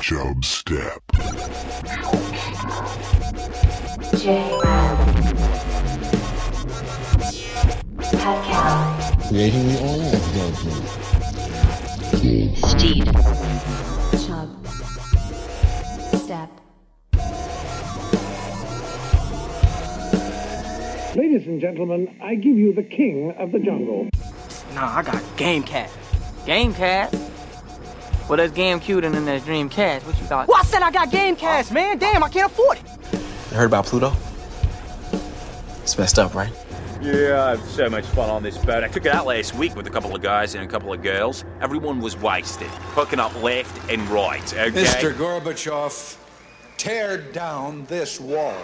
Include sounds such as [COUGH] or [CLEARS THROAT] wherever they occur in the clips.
Chub Step. J-Ram. Pet Cow. creating the oil judgment. Steed. Chub. Step. Ladies and gentlemen, I give you the king of the jungle. Nah, I got Game Cat. Game Cat? Well, that's GameCube and then there's Dreamcast. What you got? Well, I said I got Gamecast, man. Damn, I can't afford it. You heard about Pluto? It's messed up, right? Yeah, I had so much fun on this boat. I took it out last week with a couple of guys and a couple of girls. Everyone was wasted, hooking up left and right, okay? Mr. Gorbachev, tear down this wall.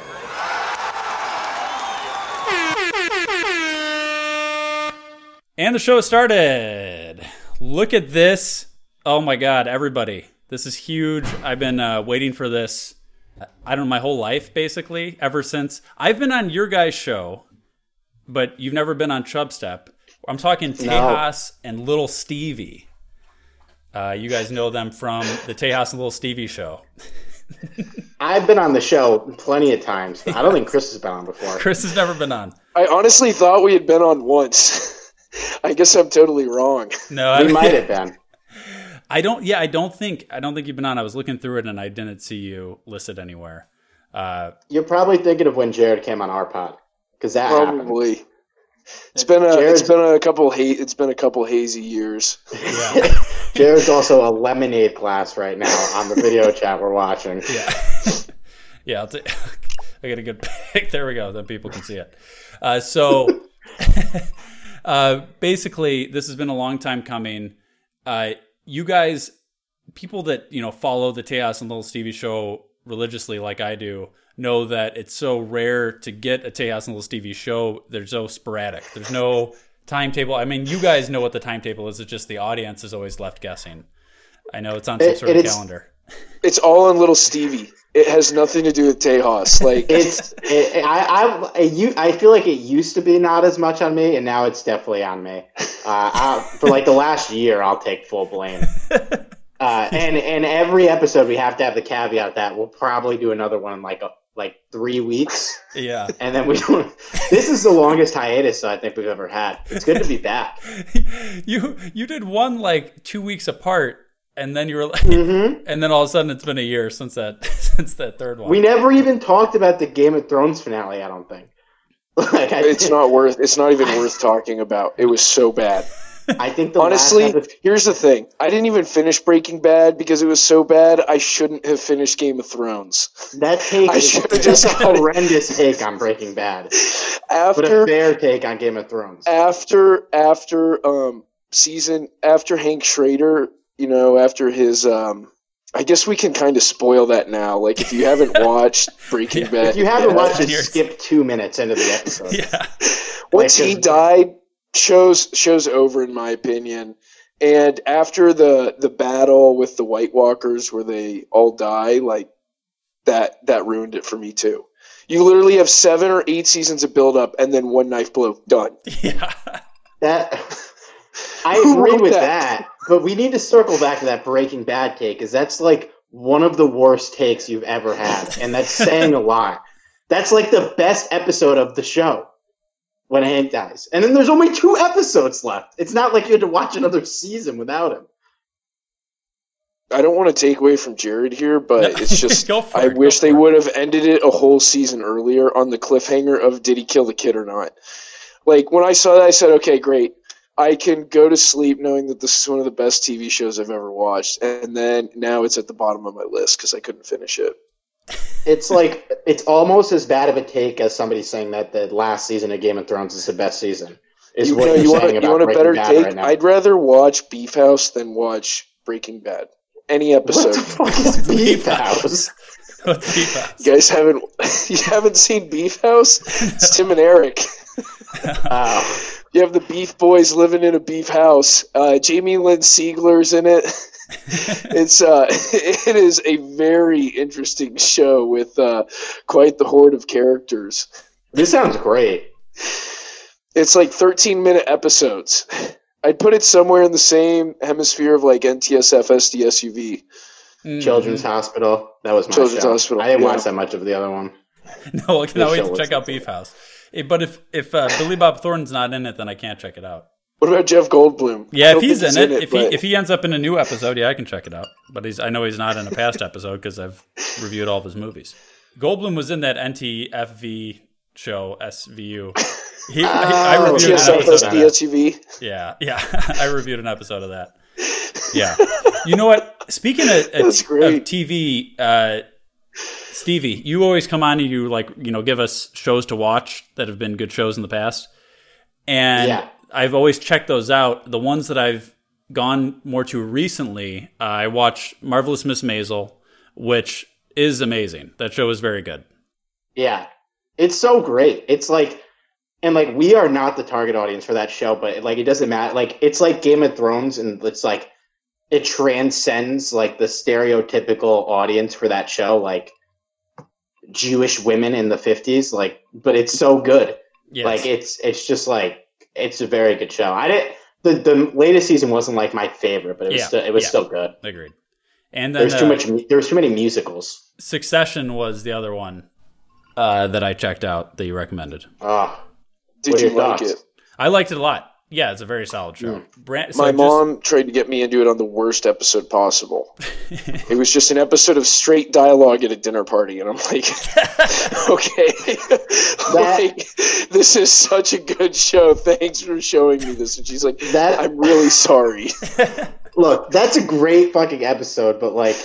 And the show started. Look at this. Oh my God, everybody. This is huge. I've been uh, waiting for this, I don't know, my whole life, basically, ever since. I've been on your guys' show, but you've never been on Chubstep. I'm talking Tejas and Little Stevie. Uh, you guys know them from the Tejas and Little Stevie show. [LAUGHS] I've been on the show plenty of times. I don't think Chris has been on before. [LAUGHS] Chris has never been on. I honestly thought we had been on once. [LAUGHS] I guess I'm totally wrong. No, I We might have been. I don't. Yeah, I don't think. I don't think you've been on. I was looking through it and I didn't see you listed anywhere. Uh, You're probably thinking of when Jared came on our pod because that happened. Probably. It's been a it's Jared's- been a couple ha- it's been a couple hazy years. yeah, [LAUGHS] Jared's also a lemonade glass right now on the video chat we're watching. yeah, [LAUGHS] yeah. I'll t- [LAUGHS] I get a good pic. There we go. Then people can see it. Uh, so, uh, basically, this has been a long time coming. Uh, you guys, people that you know follow the Tejas and Little Stevie show religiously, like I do, know that it's so rare to get a Tejas and Little Stevie show. They're so sporadic. There's no timetable. I mean, you guys know what the timetable is. It's just the audience is always left guessing. I know it's on some It- sort of calendar. It's all on little Stevie. It has nothing to do with Tejas. Like [LAUGHS] It's it, I, I you I feel like it used to be not as much on me, and now it's definitely on me. Uh, I, for like the last year, I'll take full blame. [LAUGHS] Uh, and and every episode we have to have the caveat that we'll probably do another one in like a, like three weeks, Yeah. and then we don't. This is the longest hiatus I think we've ever had. It's good to be back. [LAUGHS] you you did one like two weeks apart, and then you were like, Mhm. [LAUGHS] and then all of a sudden it's been a year since that [LAUGHS] since that third one. We never even talked about the Game of Thrones finale. I don't think. [LAUGHS] Like, I, it's not worth it's not even worth talking about. It was so bad. I think the Honestly, last episode, here's the thing. I didn't even finish Breaking Bad because it was so bad. I shouldn't have finished Game of Thrones. that take I is should've just just a horrendous take on Breaking Bad, but a fair take on Game of Thrones. after after um season after Hank Schrader, you know, after his um I guess we can kind of spoil that now. Like if you haven't [LAUGHS] watched Breaking Yeah. Bad, If you haven't yeah, watched it, Years. skip two minutes into the episode. yeah. [LAUGHS] once like, he died, shows shows over in my opinion. And after the the battle with the White Walkers, where they all die, like that that ruined it for me too. You literally have seven or eight seasons of build up, and then one knife blow done. [LAUGHS] Yeah. That I agree with that? that? But we need to circle back to that Breaking Bad take, because that's like one of the worst takes you've ever had, and that's saying a [LAUGHS] lot. That's like the best episode of the show when Hank dies, and then there's only two episodes left. It's not like you had to watch another season without him. I don't want to take away from Jared here, but it's just [LAUGHS] Go for I it, go wish they for it. would have ended it a whole season earlier on the cliffhanger of did he kill the kid or not. Like when I saw that, I said, okay, great. I can go to sleep knowing that this is one of the best TV shows I've ever watched, and then now it's at the bottom of my list because I couldn't finish it. It's like it's almost as bad of a take as somebody saying that the last season of Game of Thrones is the best season. Is You, what know, you're you saying a, about you want a Breaking better Bad take? right now. I'd rather watch Beef House than watch Breaking Bad. Any what episode. the fuck is [LAUGHS] Beef House? Let's [LAUGHS] keep. You guys haven't [LAUGHS] you haven't seen Beef House? It's Tim and Eric. Oh. You have the Beef Boys living in a beef house. Uh, Jamie Lynn Sigler's in it. [LAUGHS] it's uh, [LAUGHS] it is a very interesting show with uh, quite the horde of characters. This sounds great. It's like 13 minute episodes, I'd put it somewhere in the same hemisphere of like NTSF SDSUV. Mm. Children's Hospital. That was my Children's show. Hospital, I didn't yeah. watch that much of the other one. [LAUGHS] No, I cannot wait to check out Beef House. But if if uh, Billy Bob Thornton's not in it, then I can't check it out. What about Jeff Goldblum? Yeah, if don't he's in think it, if he if he ends up in a new episode, yeah, I can check it out. But he's I know he's not in a past episode because I've reviewed all of his movies. Goldblum was in that NTFV show SVU. He, I, I Oh, reviewed an episode of that. Yeah, yeah, [LAUGHS] I reviewed an episode of that. Yeah, you know what? Speaking of, [LAUGHS] of, of TV, uh, Stevie, you always come on and you like you know give us shows to watch that have been good shows in the past, and Yeah. I've always checked those out. The ones that I've gone more to recently, uh, I watched Marvelous Miss Maisel, which is amazing. That show is very good. Yeah. It's so great. It's like and like we are not the target audience for that show, but like it doesn't matter. Like it's like Game of Thrones and it's like it transcends like the stereotypical audience for that show, like Jewish women in the fifties. Like but it's so good. Yes. Like it's it's just like it's a very good show. I didn't the, the latest season wasn't like my favorite, but it was Yeah, still it was yeah. still good. Agreed. And then There's too uh, much mu- there's too many musicals. Succession was the other one uh, that I checked out that you recommended. Oh, Did What you your like thoughts? it? I liked it a lot. Yeah, it's a very solid show. Hmm. Brand, so My just- mom tried to get me into it on the worst episode possible. [LAUGHS] it was just an episode of straight dialogue at a dinner party, and I'm like, [LAUGHS] okay, [LAUGHS] like this is such a good show. Thanks for showing me this. And she's like, That- I'm really sorry. Look, that's a great fucking episode, but like,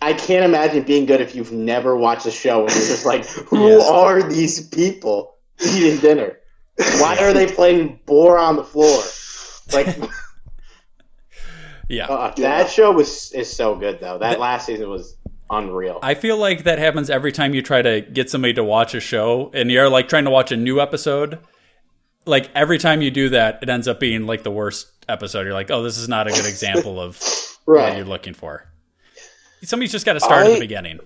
I can't imagine being good if you've never watched the show and you're just like, who Yes. are these people eating dinner? Why are they playing boar on the floor? Like, [LAUGHS] yeah. uh, that show was is so good though. That last season was unreal. I feel like that happens every time you try to get somebody to watch a show and you're like trying to watch a new episode. Like every time you do that, it ends up being like the worst episode. You're like, oh, this is not a good example of [LAUGHS] what you're looking for. Somebody's just got to start at the beginning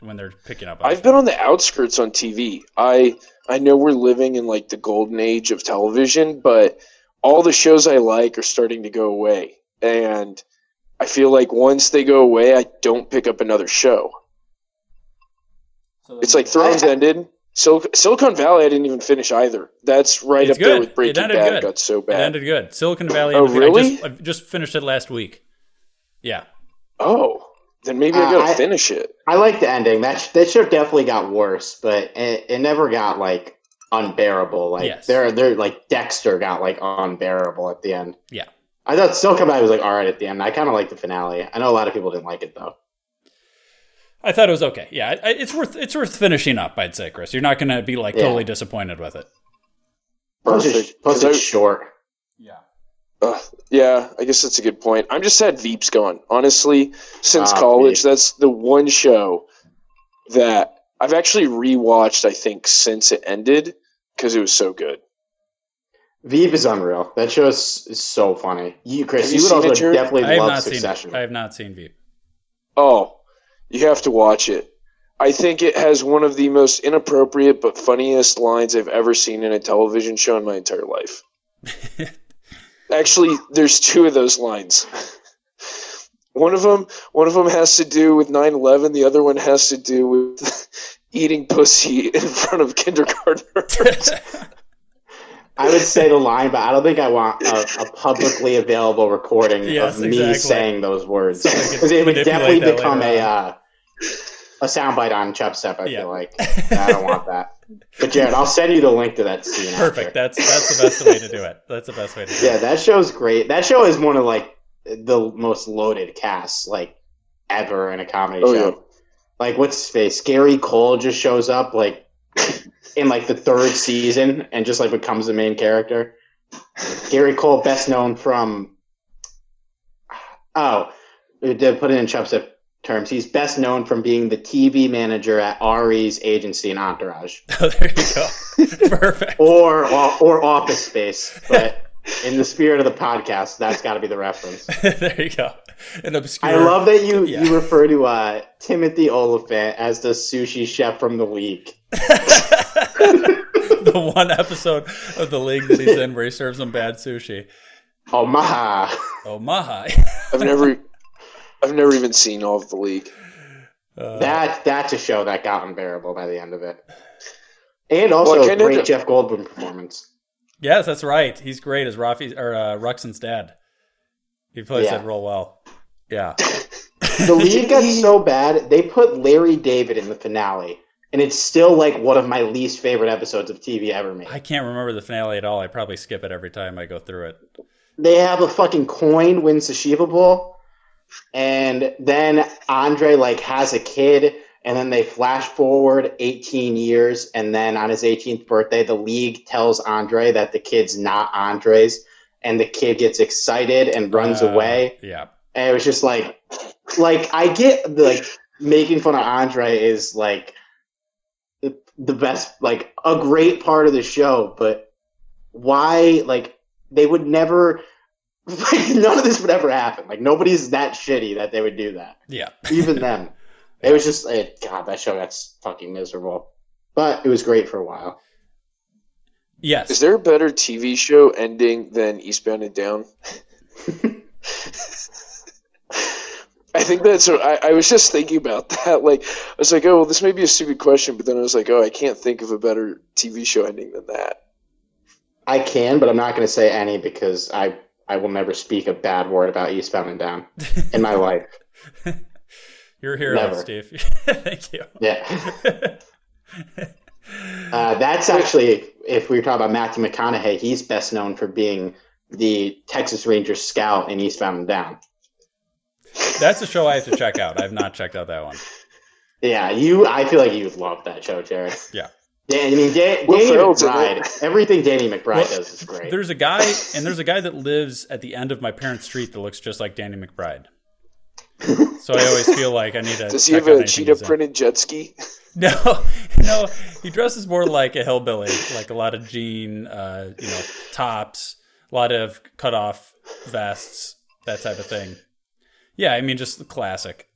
when they're picking up. I've been on the outskirts on TV. I I know we're living in like the golden age of television, but all the shows I like are starting to go away. And I feel like once they go away, I don't pick up another show. It's like Thrones ended. Sil- Silicon Valley, I didn't even finish either. That's right up there good. with It Breaking ended Bad. good. Got so It bad. ended good. Silicon Valley. Oh, good. I really? just, I just finished it last week. Yeah. Oh, then maybe I Uh, gotta I- finish it. I like the ending. That sh- that show definitely got worse, but it, it never got like unbearable. Like Yes. they're they're like Dexter got like unbearable at the end. Yeah. I thought Silicon Valley was like all right at the end. I kind of like the finale. I know a lot of people didn't like it though. I thought it was okay. Yeah, I- I- it's worth it's worth finishing up. I'd say, Chris. You're not going to be like Yeah. totally disappointed with it. Plus, it's, Perfect. plus 'Cause I- it's short. Yeah. Uh, yeah, I guess that's a good point. I'm just sad Veep's gone. Honestly, since Ah, college, Veep. that's the one show that I've actually rewatched. I think since it ended because it was so good. Veep is unreal. That show is, is so funny. You, Chris, Have you, you would seen also it, definitely I love not Succession. seen it. I have not seen Veep. Oh, you have to watch it. I think it has one of the most inappropriate but funniest lines I've ever seen in a television show in my entire life. [LAUGHS] Actually, there's two of those lines. One of them, one of them has to do with 9/11. The other one has to do with [LAUGHS] eating pussy in front of kindergartners. [LAUGHS] I would say the line, but I don't think I want a, a publicly available recording Yes, of me exactly. saying those words Somebody could because it would definitely become a uh, a soundbite on Chub Step. I Yeah. feel like I don't want that. But Jared, I'll send you the link to that scene. Perfect. after. That's that's the best way to do it. That's the best way to do it. Yeah, it. that show's great. That show is one of like the most loaded casts like ever in a comedy Oh, show. yeah. Like what's his face? Gary Cole just shows up like in like the third season and just like becomes the main character. Gary Cole, best known from oh, to put it in Chubstep terms, he's best known from being the TV manager at Ari's agency in Entourage [LAUGHS] Oh, there you go. [LAUGHS] Perfect. or or Office Space, but. In the spirit of the podcast, that's got to be the reference. [LAUGHS] there you go. An obscure. I love that you Yeah. you refer to uh, Timothy Olyphant as the sushi chef from the week. the one episode of the league that he's in where he serves them bad sushi. Omaha. Omaha. I've never, I've never even seen all of the league. Uh, that that's a show that got unbearable by the end of it. And also Well, a great the- Jeff Goldblum performance. yes, that's right. He's great as Rafi or uh, Ruxin's dad. He plays Yeah. that role well. Yeah. The [LAUGHS] league got so bad they put Larry David in the finale, and it's still like one of my least favorite episodes of TV ever made. I can't remember the finale at all. I probably skip it every time I go through it. they have a fucking coin wins the Shiva Bowl, and then Andre like has a kid, and then they flash forward 18 years, and then on his 18th birthday, the league tells Andre that the kid's not Andre's, and the kid gets excited and runs Uh, away, Yeah. and it was just like, like I get like making fun of Andre is like the best, like a great part of the show, but why like they would never like none of this would ever happen like nobody's that shitty that they would do that Yeah. even them [LAUGHS] it was just it, god that show got fucking miserable but it was great for a while Yes. Is there a better TV show ending than Eastbound and Down? [LAUGHS] [LAUGHS] I think that's. what- I, I was just thinking about that. Like, I was like, oh, well, this may be a stupid question, but then I was like, oh, I can't think of a better TV show ending than that. i can but i'm not going to say any because i i will never speak a bad word about eastbound and down in my life [LAUGHS] You're a hero, Never. Steve. [LAUGHS] Thank you. yeah [LAUGHS] uh, that's actually if we were talking about matthew mcconaughey he's best known for being the texas rangers scout in eastbound and down That's a show I have to check out. I've not checked out that one. Yeah, you. I feel like you would love that show, Jared. Yeah. Dan, I mean, Dan, Danny Ferrell's in McBride. Everything Danny McBride Well, does is great. There's a guy, and there's a guy that [LAUGHS] lives at the end of my parents' street that looks just like Danny McBride. So I always feel like I need to. Does he check have a cheetah printed jet ski? [LAUGHS] No, no, he dresses more like a hillbilly, like a lot of jean, uh, you know, tops, a lot of cut off vests, that type of thing. Yeah, I mean, just the classic.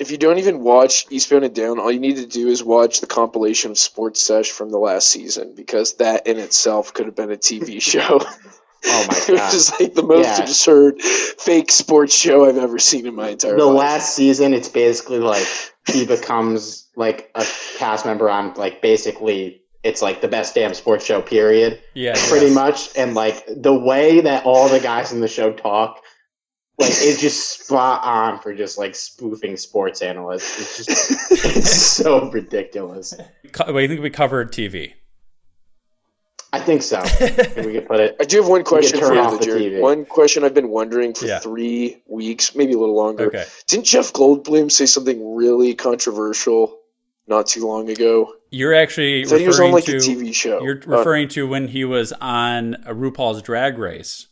If you don't even watch Eastbound and Down, all you need to do is watch the compilation of Sports Sesh from the last season because that in itself could have been a TV [LAUGHS] show. oh my [LAUGHS] god! it was just like the most Yeah. absurd fake sports show I've ever seen in my entire the life. last season, it's basically like he becomes like a cast member on like basically it's like the best damn sports show. Period. Yeah, Pretty yes. much, and like the way that all the guys in the show talk. Like it's just spot on for just like spoofing sports analysts. It's just it's [LAUGHS] so ridiculous. Co- wait, I think we covered TV. I think so. [LAUGHS] If we could put it. I do have one question for you, the Jared. TV. One question I've been wondering for Yeah. three weeks, maybe a little longer. Okay. Didn't Jeff Goldblum say something really controversial not too long ago? You're actually He said he was on referring like to a TV show. You're Uh, referring to when he was on a RuPaul's Drag Race.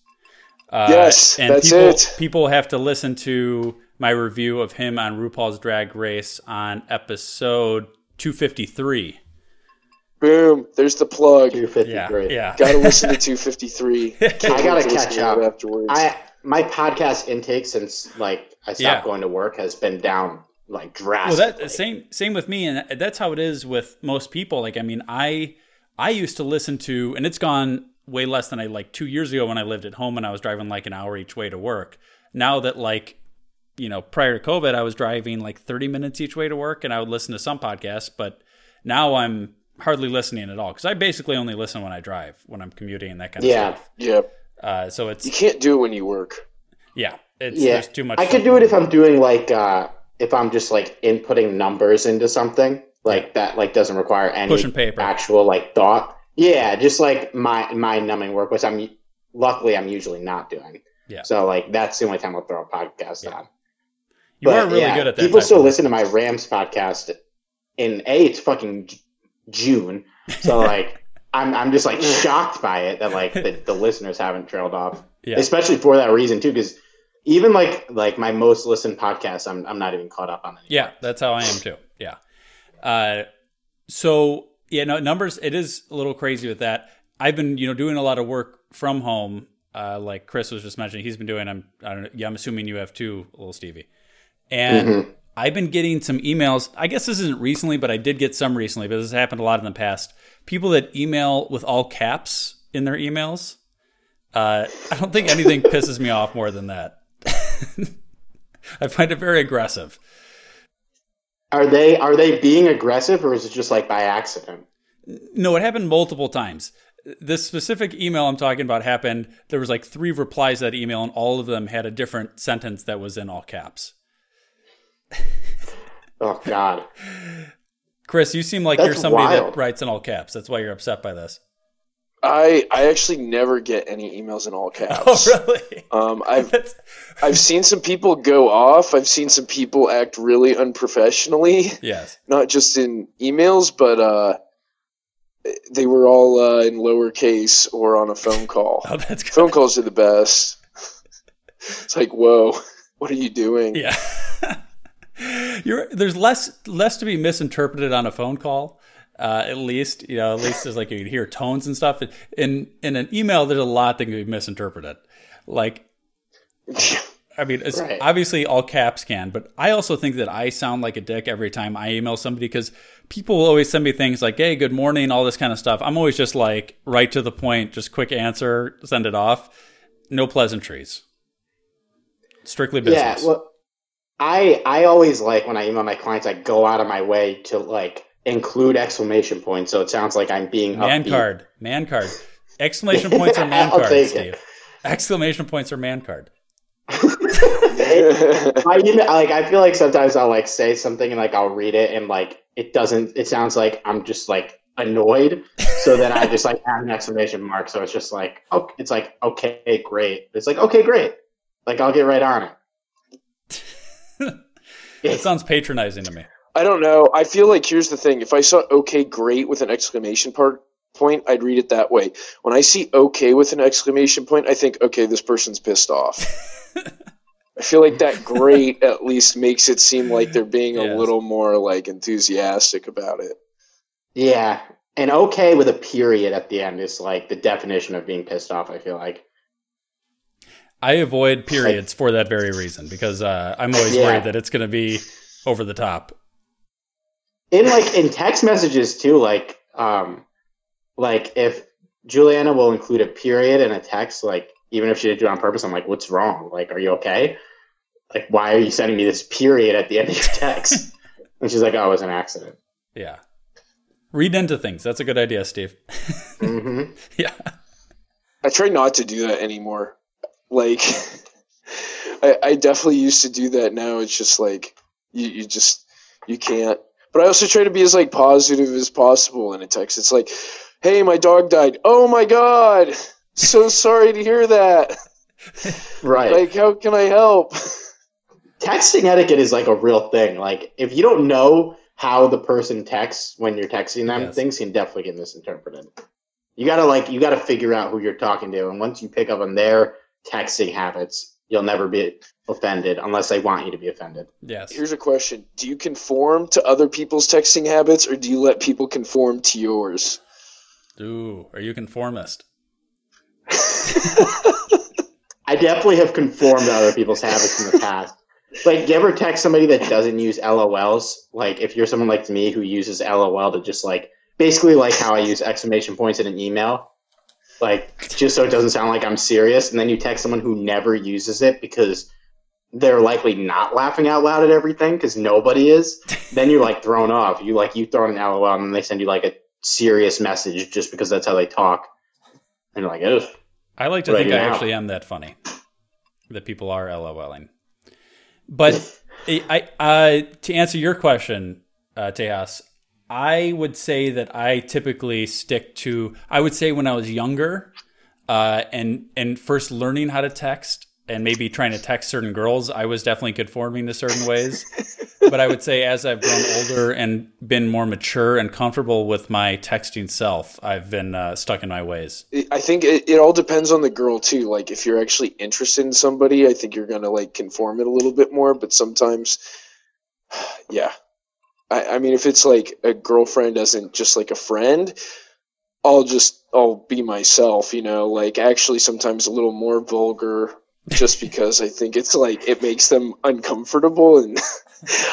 Uh, Yes, and that's people, it. People have to listen to my review of him on RuPaul's Drag Race on episode 253. boom, there's the plug. Two fifty Yeah, three. yeah. Gotta listen to [LAUGHS] 253. [LAUGHS] I gotta catch up. afterwards. I my podcast intake since like I stopped Yeah. going to work has been down like Well, drastically. that same same with me, and that's how it is with most people. Like, I mean, I I used to listen to, and it's gone way less than I like two years ago when I lived at home and I was driving like an hour each way to work. Now that like you know prior to COVID, I was driving like thirty minutes each way to work, and I would listen to some podcasts, but now I'm hardly listening at all because I basically only listen when I drive, when I'm commuting and that kind of Yeah. stuff. yeah, Uh, so it's you can't do it when you work. yeah, it's yeah, there's too much. I could do it if I'm doing like uh if I'm just like inputting numbers into something like that like doesn't require any actual like thought. Yeah, just like my my numbing work, which I'm luckily I'm usually not doing. Yeah. So like that's the only time I'll throw a podcast on. You are really yeah, good at that. People still listen to my Rams podcast in a it's fucking June, so [LAUGHS] like I'm I'm just like shocked by it that like the, the listeners haven't trailed off, Yeah. especially for that reason too. Because even like like my most listened podcast, I'm I'm not even caught up on it. Yeah, that's how I am too. Yeah. Uh, so yeah, no numbers. It is a little crazy with that. I've been you know doing a lot of work from home. Uh, like Chris was just mentioning, he's been doing. I'm I don't know. Yeah, I'm assuming you have too, little Stevie. And I've been getting some emails. I guess this isn't recently, but I did get some recently. But this has happened a lot in the past. People that email with all caps in their emails. Uh, I don't think anything [LAUGHS] pisses me off more than that. [LAUGHS] I find it very aggressive. Are they are they being aggressive or is it just like by accident? No, it happened multiple times. This specific email I'm talking about happened. There was like three replies to that email, and all of them had a different sentence that was in all caps. [LAUGHS] Oh God. Chris, you seem like That's you're somebody wild. that writes in all caps. That's why you're upset by this. I I actually never get any emails in all [LAUGHS] caps. Oh, really? Um, [LAUGHS] I've I've seen some people go off. I've seen some people act really unprofessionally. Yes. Not just in emails, but uh, they were all uh, in lowercase or on a phone call. [LAUGHS] Oh, that's good. Phone calls are the best. it's like, whoa, what are you doing? Yeah. You're, there's less less to be misinterpreted on a phone call. Uh, at least you know, at least it's like you can hear tones and stuff. In in an email, there's a lot that can be misinterpreted. Like, [LAUGHS] I mean, it's Right. obviously all caps can, but I also think that I sound like a dick every time I email somebody because people will always send me things like, "Hey, good morning," all this kind of stuff. I'm always just like right to the point, just quick answer, send it off, no pleasantries, strictly business. Yeah, well, I I always like when I email my clients, I go out of my way to like include exclamation points, so it sounds like I'm being Man upbeat. card. Man card. Exclamation points are [LAUGHS] man card, take it. Exclamation points are man card. [LAUGHS] I like I feel like sometimes I'll like say something and like I'll read it and like it doesn't. It sounds like I'm just like annoyed. So then I just like add an exclamation mark. So it's just like oh, it's like okay, great. It's like okay, great. Like I'll get right on it. [LAUGHS] It sounds patronizing to me. I don't know. I feel like here's the thing. If I saw okay great with an exclamation part point, I'd read it that way. When I see okay with an exclamation point, I think okay, this person's pissed off. [LAUGHS] I feel like that great at least makes it seem like they're being a little more like enthusiastic about it. Yeah, and okay with a period at the end is like the definition of being pissed off. I feel like. I avoid periods for that very reason because uh, I'm always Yeah. worried that it's going to be over the top. In like in text messages too like um like if juliana will include a period in a text like even if she did do it on purpose i'm like what's wrong like are you okay like why are you sending me this period at the end of your text [LAUGHS] and she's like oh it was an accident Yeah. Read into things. That's a good idea, Steve. hmm [LAUGHS] yeah. I try not to do that anymore. Like, [LAUGHS] I, I definitely used to do that. Now it's just like you, you just you can't. But I also try to be as like positive as possible in a text. It's like, "Hey, my dog died. Oh my god, so sorry to hear that. [LAUGHS] right Like, how can I help?" [LAUGHS] texting etiquette is like a real thing like if you don't know how the person texts when you're texting them Yes. things can definitely get misinterpreted you gotta like you gotta figure out who you're talking to and once you pick up on their texting habits you'll never be offended unless they want you to be offended Yes. Here's a question: Do you conform to other people's texting habits, or do you let people conform to yours? Ooh, are you conformist? [LAUGHS] i definitely have conformed to other people's habits in the past like you ever text somebody that doesn't use lols like if you're someone like me who uses lol to just like basically like how i use exclamation points in an email like just so it doesn't sound like i'm serious and then you text someone who never uses it because they're likely not laughing out loud at everything because nobody is [LAUGHS] then you're like thrown off you like you throw an lol and they send you like a serious message just because that's how they talk and you're like Ugh. I like to think I now. actually am that funny. That people are LOLing. But [LAUGHS] I, I uh, to answer your question, uh, Tejas, I would say that I typically stick to. I would say when I was younger, uh, and and first learning how to text, and maybe trying to text certain girls, I was definitely conforming to certain ways. [LAUGHS] but I would say as I've grown older and been more mature and comfortable with my texting self, I've been uh, stuck in my ways. I think it, it all depends on the girl too. Like if you're actually interested in somebody, I think you're gonna like conform it a little bit more. But sometimes, [SIGHS] yeah, I, I mean, if it's like a girlfriend doesn't just like a friend, I'll just I'll be myself. You know, like actually sometimes a little more vulgar, just because I think it's like it makes them uncomfortable and. [LAUGHS]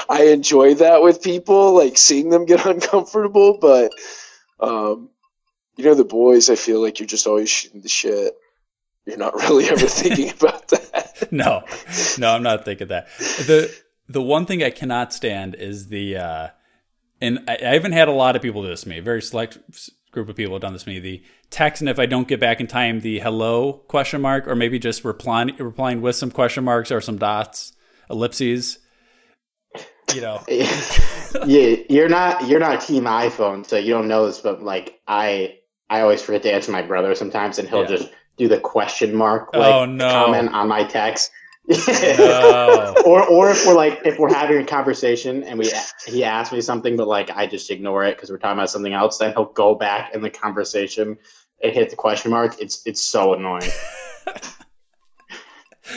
I enjoy that with people, like seeing them get [LAUGHS] uncomfortable, but um, you know the boys i feel like you're just always shooting the shit you're not really ever [LAUGHS] thinking about that. no, no, I'm not thinking that. the The one thing I cannot stand is the, uh, and I, I haven't had a lot of people do this to me. Very select group of people have done this to me. The text, and if I don't get back in time, the hello question mark, or maybe just replying replying with some question marks or some dots, ellipses. You know, [LAUGHS] yeah, you're not you're not team iPhone, so you don't know this, but like I I always forget to answer my brother sometimes, and he'll Yeah. just do the question mark oh, like Oh, no. comment on my text. No. [LAUGHS] or or if we're like if we're having a conversation and we he asks me something, but like I just ignore it because we're talking about something else, then he'll go back in the conversation and hit the question mark. It's it's so annoying. [LAUGHS]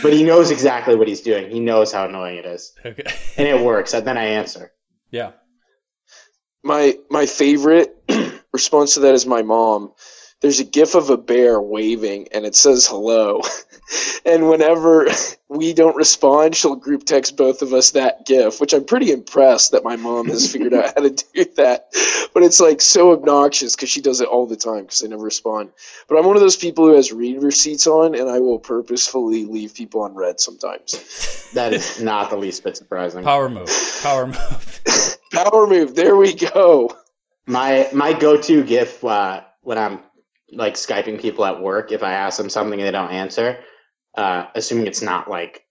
but he knows exactly what he's doing. He knows how annoying it is, okay. and it works. And then I answer. Yeah. my my favorite [CLEARS THROAT] response to that is my mom. There's a gif of a bear waving and it says hello. [LAUGHS] and whenever [LAUGHS] we don't respond, she'll group text both of us that gif, which I'm pretty impressed that my mom has figured out [LAUGHS] how to do that. But it's like so obnoxious because she does it all the time because I never respond. But I'm one of those people who has read receipts on and I will purposefully leave people on read sometimes. That is not the least bit surprising. Power move. Power move. [LAUGHS] Power move. There we go. My my go to GIF uh, when I'm like skyping people at work, if I ask them something and they don't answer, uh, assuming it's not like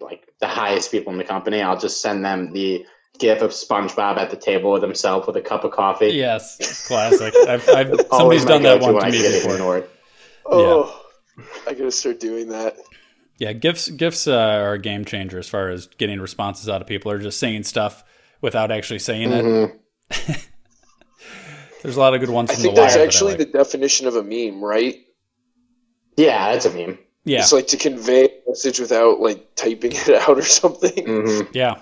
like the highest people in the company, I'll just send them the GIF of SpongeBob at the table with himself with a cup of coffee. Yes, [LAUGHS] it's classic. I've, I've somebody's done that one to I me before. ignored. Oh, I gotta start doing that. Yeah, GIFs GIFs uh, are a game changer as far as getting responses out of people or just saying stuff without actually saying Mhm. it. [LAUGHS] There's a lot of good ones I from think the that's actually that I like. the definition of a meme, right? Yeah, that's a meme. Yeah, It's like to convey a message without like typing it out or something. hmm [LAUGHS] yeah,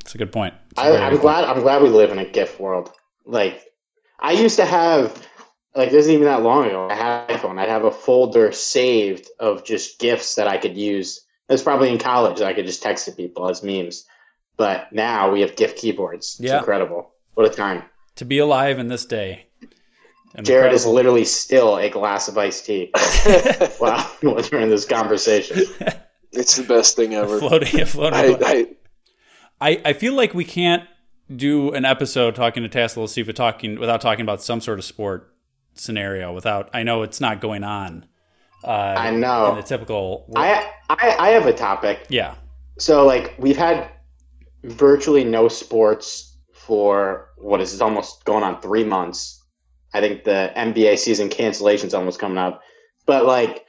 it's a good point. It's a I, very I'm good glad. I'm glad we live in a GIF world. Like, I used to have, like, this isn't even that long ago. I had an iPhone. I'd have a folder saved of just GIFs that I could use. It was probably in college. that I could just text to people as memes. But now we have GIF keyboards. It's Yeah. incredible. What a time. To be alive in this day. Jared is literally still a glass of iced tea. [LAUGHS] wow, during this conversation. [LAUGHS] It's the best thing ever. floating, [LAUGHS] floating. I, I, I, I feel like we can't do an episode talking to Tassel Sifa talking without talking about some sort of sport scenario. Without I know it's not going on. Uh, I know. in the typical. I, I I have a topic. yeah, So like we've had virtually no sports for what is almost going on three months. I think the NBA season cancellation's almost coming up. But like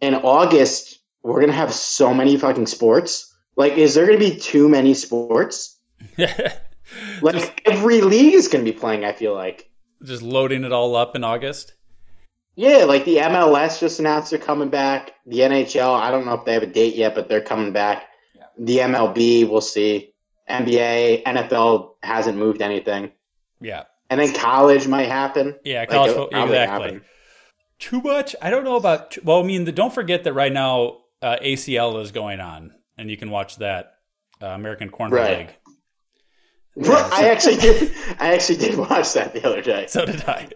in August, we're gonna have so many fucking sports. Like, is there gonna be too many sports? [LAUGHS] Like every league is gonna be playing, I feel like. just loading it all up in August. Yeah, like the MLS just announced they're coming back. The NHL, I don't know if they have a date yet, but they're coming back. The MLB, we'll see. NBA, NFL hasn't moved anything. Yeah, And then college might happen. yeah, college probably exactly. happen. Too much? I don't know about. Well, I mean, the, don't forget that right now uh, ACL is going on, and you can watch that uh, American Cornhole Right. League. I actually did. I actually did watch that the other day. [LAUGHS] So did I.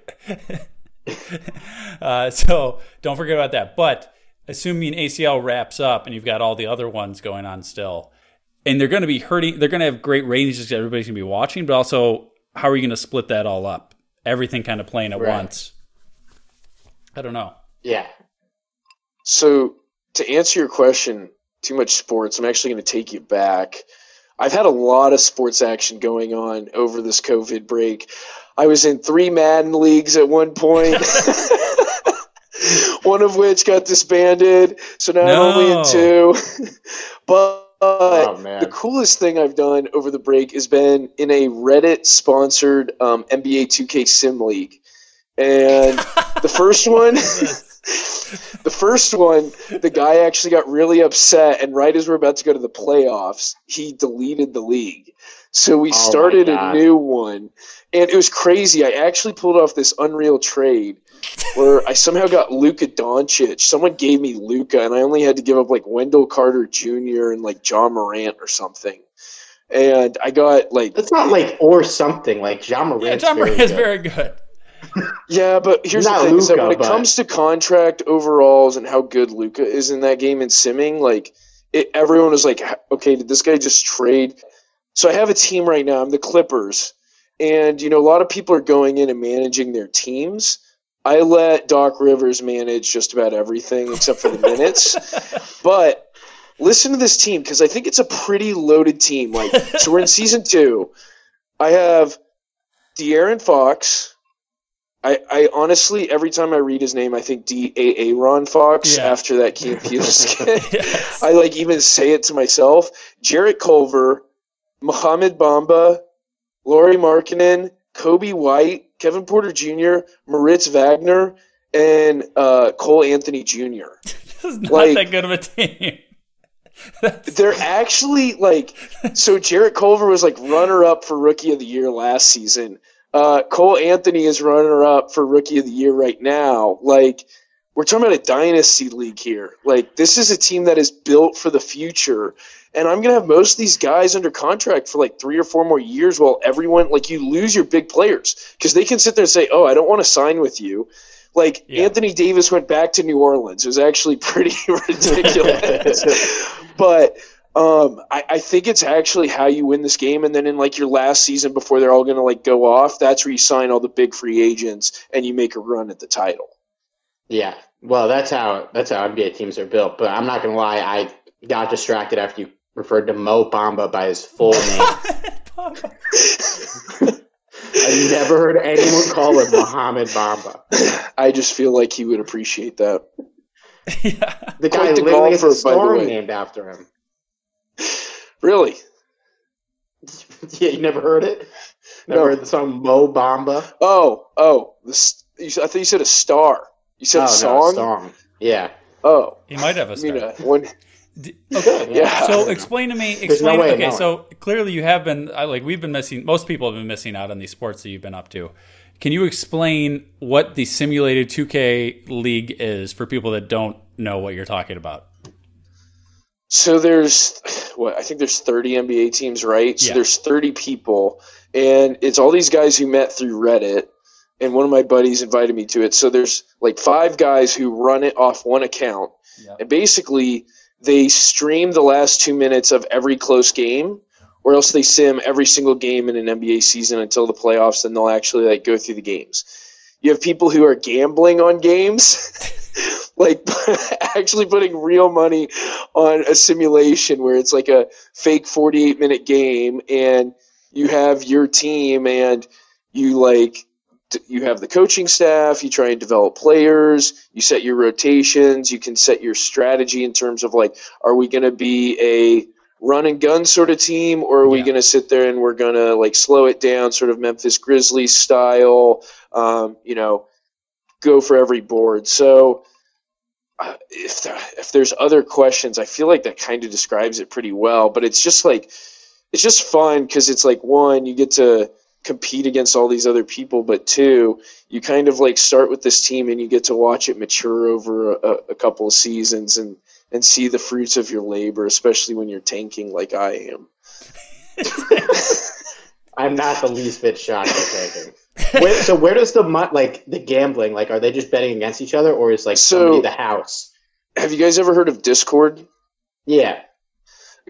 [LAUGHS] uh, so don't forget about that. But assuming ACL wraps up and you've got all the other ones going on still, and they're going to be hurting, they're going to have great ranges because everybody's going to be watching, but also how are you going to split that all up? Everything kind of playing at Right. once. I don't know. Yeah. so to answer your question, too much sports. I'm actually going to take you back. I've had a lot of sports action going on over this COVID break. I was in three Madden leagues at one point. [LAUGHS] one of which got disbanded, so now I'm only in two. [LAUGHS] but Oh the coolest thing I've done over the break has been in a Reddit sponsored um, NBA 2K Sim League. And the first one, [LAUGHS] the first one, the guy actually got really upset. And right as we're about to go to the playoffs, he deleted the league. So we Oh started a new one. And it was crazy. I actually pulled off this unreal trade where I somehow got Luka Doncic. Someone gave me Luka, and I only had to give up like Wendell Carter Jr. and like John Morant or something. And I got like That's not like or something like John Morant. Yeah, John Moran is very good. Yeah, but here's Not the thing: is that Luka, when it but- comes to contract overalls and how good Luka is in that game and simming, like it, everyone was like, "Okay, did this guy just trade?" So I have a team right now. I'm the Clippers, and you know a lot of people are going in and managing their teams. I let Doc Rivers manage just about everything except for the minutes. [LAUGHS] But listen to this team because I think it's a pretty loaded team. Like, so we're in season [LAUGHS] two. I have De'Aaron Fox. I, I honestly, every time I read his name, I think D A A Ron Fox Yeah. after that Key skit. [LAUGHS] Yes. I like even say it to myself. Jarrett Culver, Muhammad Bamba, Lauri Markkanen, Coby White, Kevin Porter Jr., Moritz Wagner, and uh, Cole Anthony Jr. This is not Like- that good of a team. [LAUGHS] They're actually like so. Jarrett Culver was like runner up for Rookie of the Year last season. Uh, Cole Anthony is runner up for Rookie of the Year right now. Like we're talking about a dynasty league here. Like this is a team that is built for the future. And I'm gonna have most of these guys under contract for like three or four more years while everyone like you lose your big players because they can sit there and say, "Oh, I don't want to sign with you." Like Yeah. Anthony Davis went back to New Orleans. It was actually [LAUGHS] pretty [LAUGHS] ridiculous. [LAUGHS] but um, I, I think it's actually how you win this game. And then in like your last season before they're all going to like go off, that's where you sign all the big free agents and you make a run at the title. Yeah. Well, that's how that's how NBA teams are built. But I'm not gonna lie, I got distracted after you referred to Mo Bamba by his full [LAUGHS] name. I've never heard anyone call him Muhammad Bamba. I just feel like he would appreciate that. yeah. The guy Quite the literally has a golfer, storm named after him. Really? [LAUGHS] Yeah, you never heard it? Never No. heard the song Mo Bamba? Oh, oh, this, you, I thought you said a star. You said oh, a song? No, song. Yeah. Oh, He might have a star. mean, uh, when, D- [LAUGHS] okay. yeah. So explain to me. no Explain. way okay. So clearly you have been I, like we've been missing. Most people have been missing out on these sports that you've been up to. Can you explain what the simulated 2K league is for people that don't know what you're talking about? So there's what I think there's 30 NBA teams, right? So Yeah. there's 30 people, and it's all these guys who met through Reddit. And one of my buddies invited me to it. So there's like five guys who run it off one account, Yeah. and basically they stream the last two minutes of every close game, or else they sim every single game in an NBA season until the playoffs. Then they'll actually like go through the games. You have people who are gambling on games. [LAUGHS] like [LAUGHS] actually putting real money on a simulation where it's like a fake 48 minute game and you have your team and you like you have the coaching staff you try and develop players you set your rotations you can set your strategy in terms of like are we going to be a run and gun sort of team or are we going to sit there and we're going to like slow it down sort of memphis grizzlies style um, you know go for every board so uh, if there, if there's other questions, I feel like that kind of describes it pretty well. But it's just like it's just fun because it's like one, you get to compete against all these other people, but two, you kind of like start with this team and you get to watch it mature over a, a couple of seasons and and see the fruits of your labor, especially when you're tanking like I am. [LAUGHS] I'm not the least bit shocked at taking. [LAUGHS] Where, so where does the mon- like the gambling like are they just betting against each other or is like So- somebody the house? Have you guys ever heard of Discord? Yeah.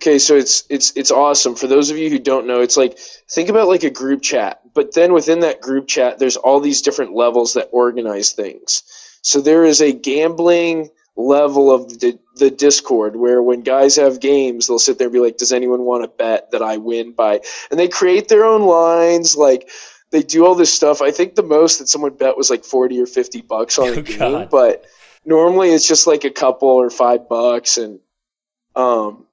Okay, so it's it's it's awesome. For those of you who don't know, it's like think about like a group chat, but then within that group chat, there's all these different levels that organize things. So there is a gambling level of the the Discord where when guys have games, they'll sit there and be like, "Does anyone want to bet that I win by?" And they create their own lines, like they do all this stuff. I think the most that someone bet was like forty or fifty bucks on [LAUGHS] a Oh, game, God. but normally it's just like a couple or five bucks, and um,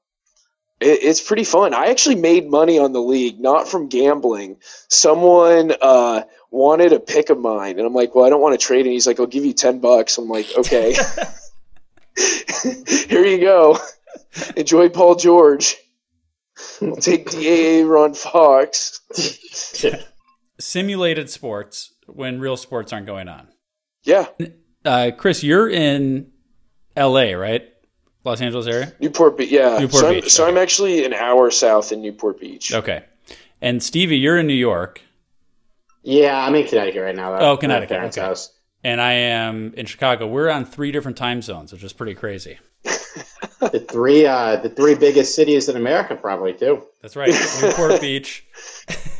it, it's pretty fun. I actually made money on the league, not from gambling. Someone uh, wanted a pick of mine, and I'm like, "Well, I don't want to trade." And he's like, "I'll give you ten bucks." I'm like, "Okay, [LAUGHS] [LAUGHS] here you go. Enjoy Paul George. I'll take DAA Ron Fox." [LAUGHS] Simulated sports when real sports aren't going on. Yeah, Uh, Chris, you're in L.A., right? Los Angeles area. Newport Beach. Yeah, Newport so, I'm, Beach, so I'm actually an hour south in Newport Beach. Okay. And Stevie, you're in New York. Yeah, I'm in Connecticut right now. Though. Oh, I'm at Connecticut. parents' Okay. house. And I am in Chicago. We're on three different time zones, which is pretty crazy. [LAUGHS] The three, uh, the three biggest cities in America, probably too. That's right. Newport [LAUGHS] Beach. [LAUGHS]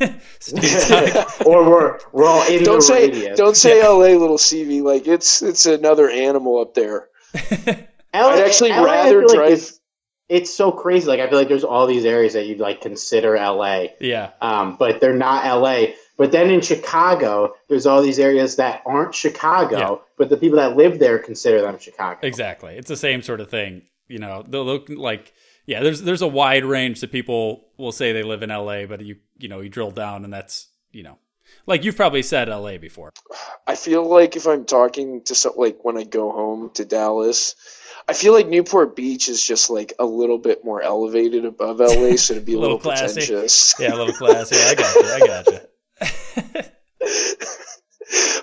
Or we're we're all in Don't the say radius. don't say L.A. little CV. Like it's it's another animal up there. LA I'd actually LA, rather feel like drive- it's, it's so crazy. Like I feel like there's all these areas that you'd like consider LA, yeah. um, but they're not LA. But then in Chicago, there's all these areas that aren't Chicago, Yeah. but the people that live there consider them Chicago. Exactly. It's the same sort of thing. You know, they'll look like yeah. There's there's a wide range that people will say they live in L.A., but you you know you drill down and that's you know like you've probably said L.A. before. I feel like if I'm talking to some like when I go home to Dallas, I feel like Newport Beach is just like a little bit more elevated above LA, so to be a, A [LAUGHS] little little, classy. pretentious. Yeah, a little classy. I got you. I got you. [LAUGHS]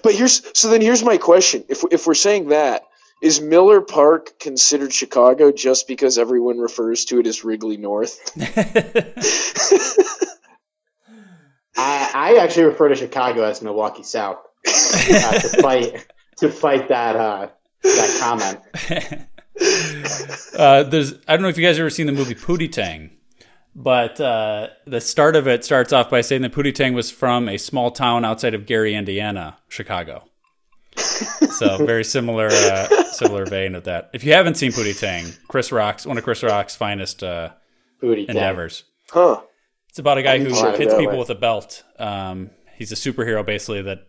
But here's so then here's my question: if if we're saying that is Miller Park considered Chicago just because everyone refers to it as Wrigley North? [LAUGHS] I, I actually refer to Chicago as Milwaukee South uh, to fight to fight that uh, that comment. Uh, there's I don't know if you guys have ever seen the movie Pootie Tang, but uh, the start of it starts off by saying that Pootie Tang was from a small town outside of Gary, Indiana, Chicago. so very similar, uh, similar vein of that. If you haven't seen Pootie Tang, Chris Rock's one of Chris Rock's finest uh, endeavors. Huh? It's about a guy who hits people with a belt. Um, he's a superhero basically that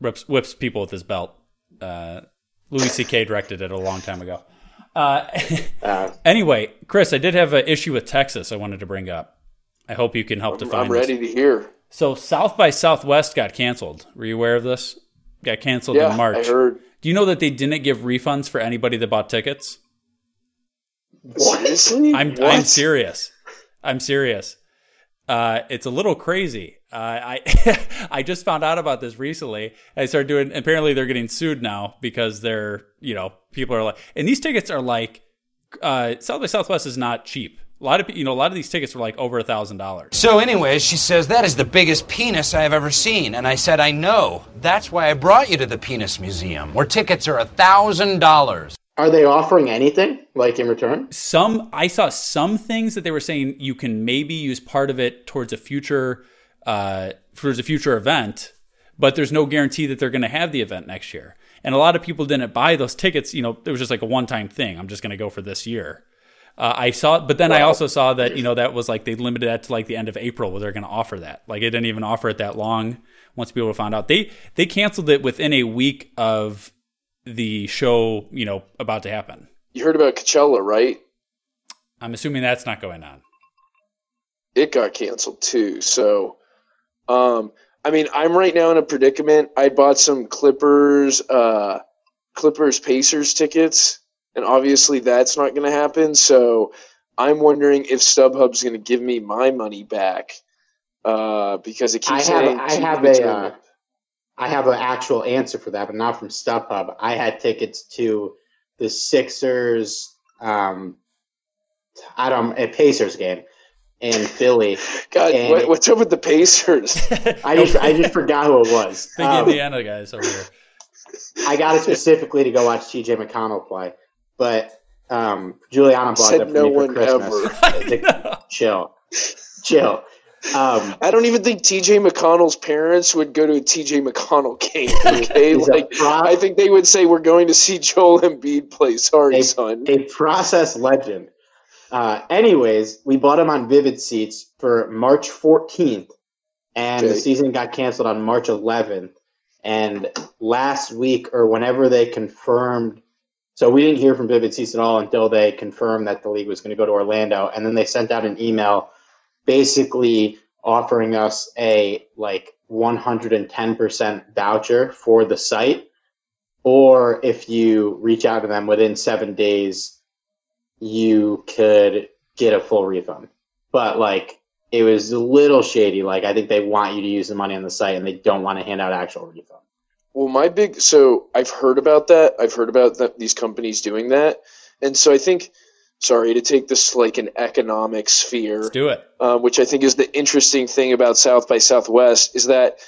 whips, whips people with his belt. Uh, Louis C.K. directed it a long time ago. Uh, Uh, [LAUGHS] [LAUGHS] anyway, Chris, I did have an issue with Texas I wanted to bring up. I hope you can help define this. I'm this. ready to hear. So South by Southwest got canceled. Were you aware of this? Got canceled Yeah, in March. I heard. Do you know that they didn't give refunds for anybody that bought tickets? Seriously? I'm What? I'm serious. I'm serious. Uh, it's a little crazy. Uh, I [LAUGHS] I just found out about this recently. I started doing. Apparently, they're getting sued now because they're you know people are like, and these tickets are like uh, South by Southwest is not cheap. A lot of you know a lot of these tickets were like over a thousand dollars. So, anyway, she says, That is the biggest penis I have ever seen. And I said, I know. That's why I brought you to the Penis Museum, where tickets are a $1,000. are they offering anything like in return? some I saw some things that they were saying you can maybe use part of it towards a future uh towards a future event, but there's no guarantee that they're going to have the event next year. And a lot of people didn't buy those tickets. You know, it was just like a one-time thing. I'm just going to go for this year. Uh, I saw, but then I also saw that you know that was like they limited that to like the end of April where they're going to offer that. Like it didn't even offer it that long. Once people found out, they they canceled it within a week of the show. You know, about to happen. You heard about Coachella, right? I'm assuming that's not going on. It got canceled too. So, um, I mean, I'm right now in a predicament. I bought some Clippers, uh, Clippers Pacers tickets, and obviously that's not going to happen. So, I'm wondering if StubHub's going to give me my money back uh, because it I keeps have saying I have a uh, I have an actual answer for that, but not from StubHub. I had tickets to the Sixers, um, I don't a Pacers game in Philly. God, and what, what's up with the Pacers? [LAUGHS] I just I just forgot who it was. [LAUGHS] Big Um, Indiana guys over here. I got it specifically to go watch TJ McConnell play, but um, Juliana bought Said that for no me for one Christmas. ever. [LAUGHS] chill, chill. Um, I don't even think TJ McConnell's parents would go to a TJ McConnell game. Okay, like pro- I think they would say we're going to see Joel Embiid play. Sorry, a, son. a process legend. Uh, anyways, we bought him on Vivid Seats for March 14th, and the season got canceled on March 11th. And last week, or whenever they confirmed, so we didn't hear from Vivid Seats at all until they confirmed that the league was going to go to Orlando, and then they sent out an email basically offering us a like 110% voucher for the site. Or if you reach out to them within seven days you could get a full refund but like it was a little shady like i think they want you to use the money on the site and they don't want to hand out actual refund Well, my big so I've heard about that. I've heard about that these companies doing that, and so I think, sorry to take this like an economic sphere, Let's do it. um, which I think is the interesting thing about South by Southwest is that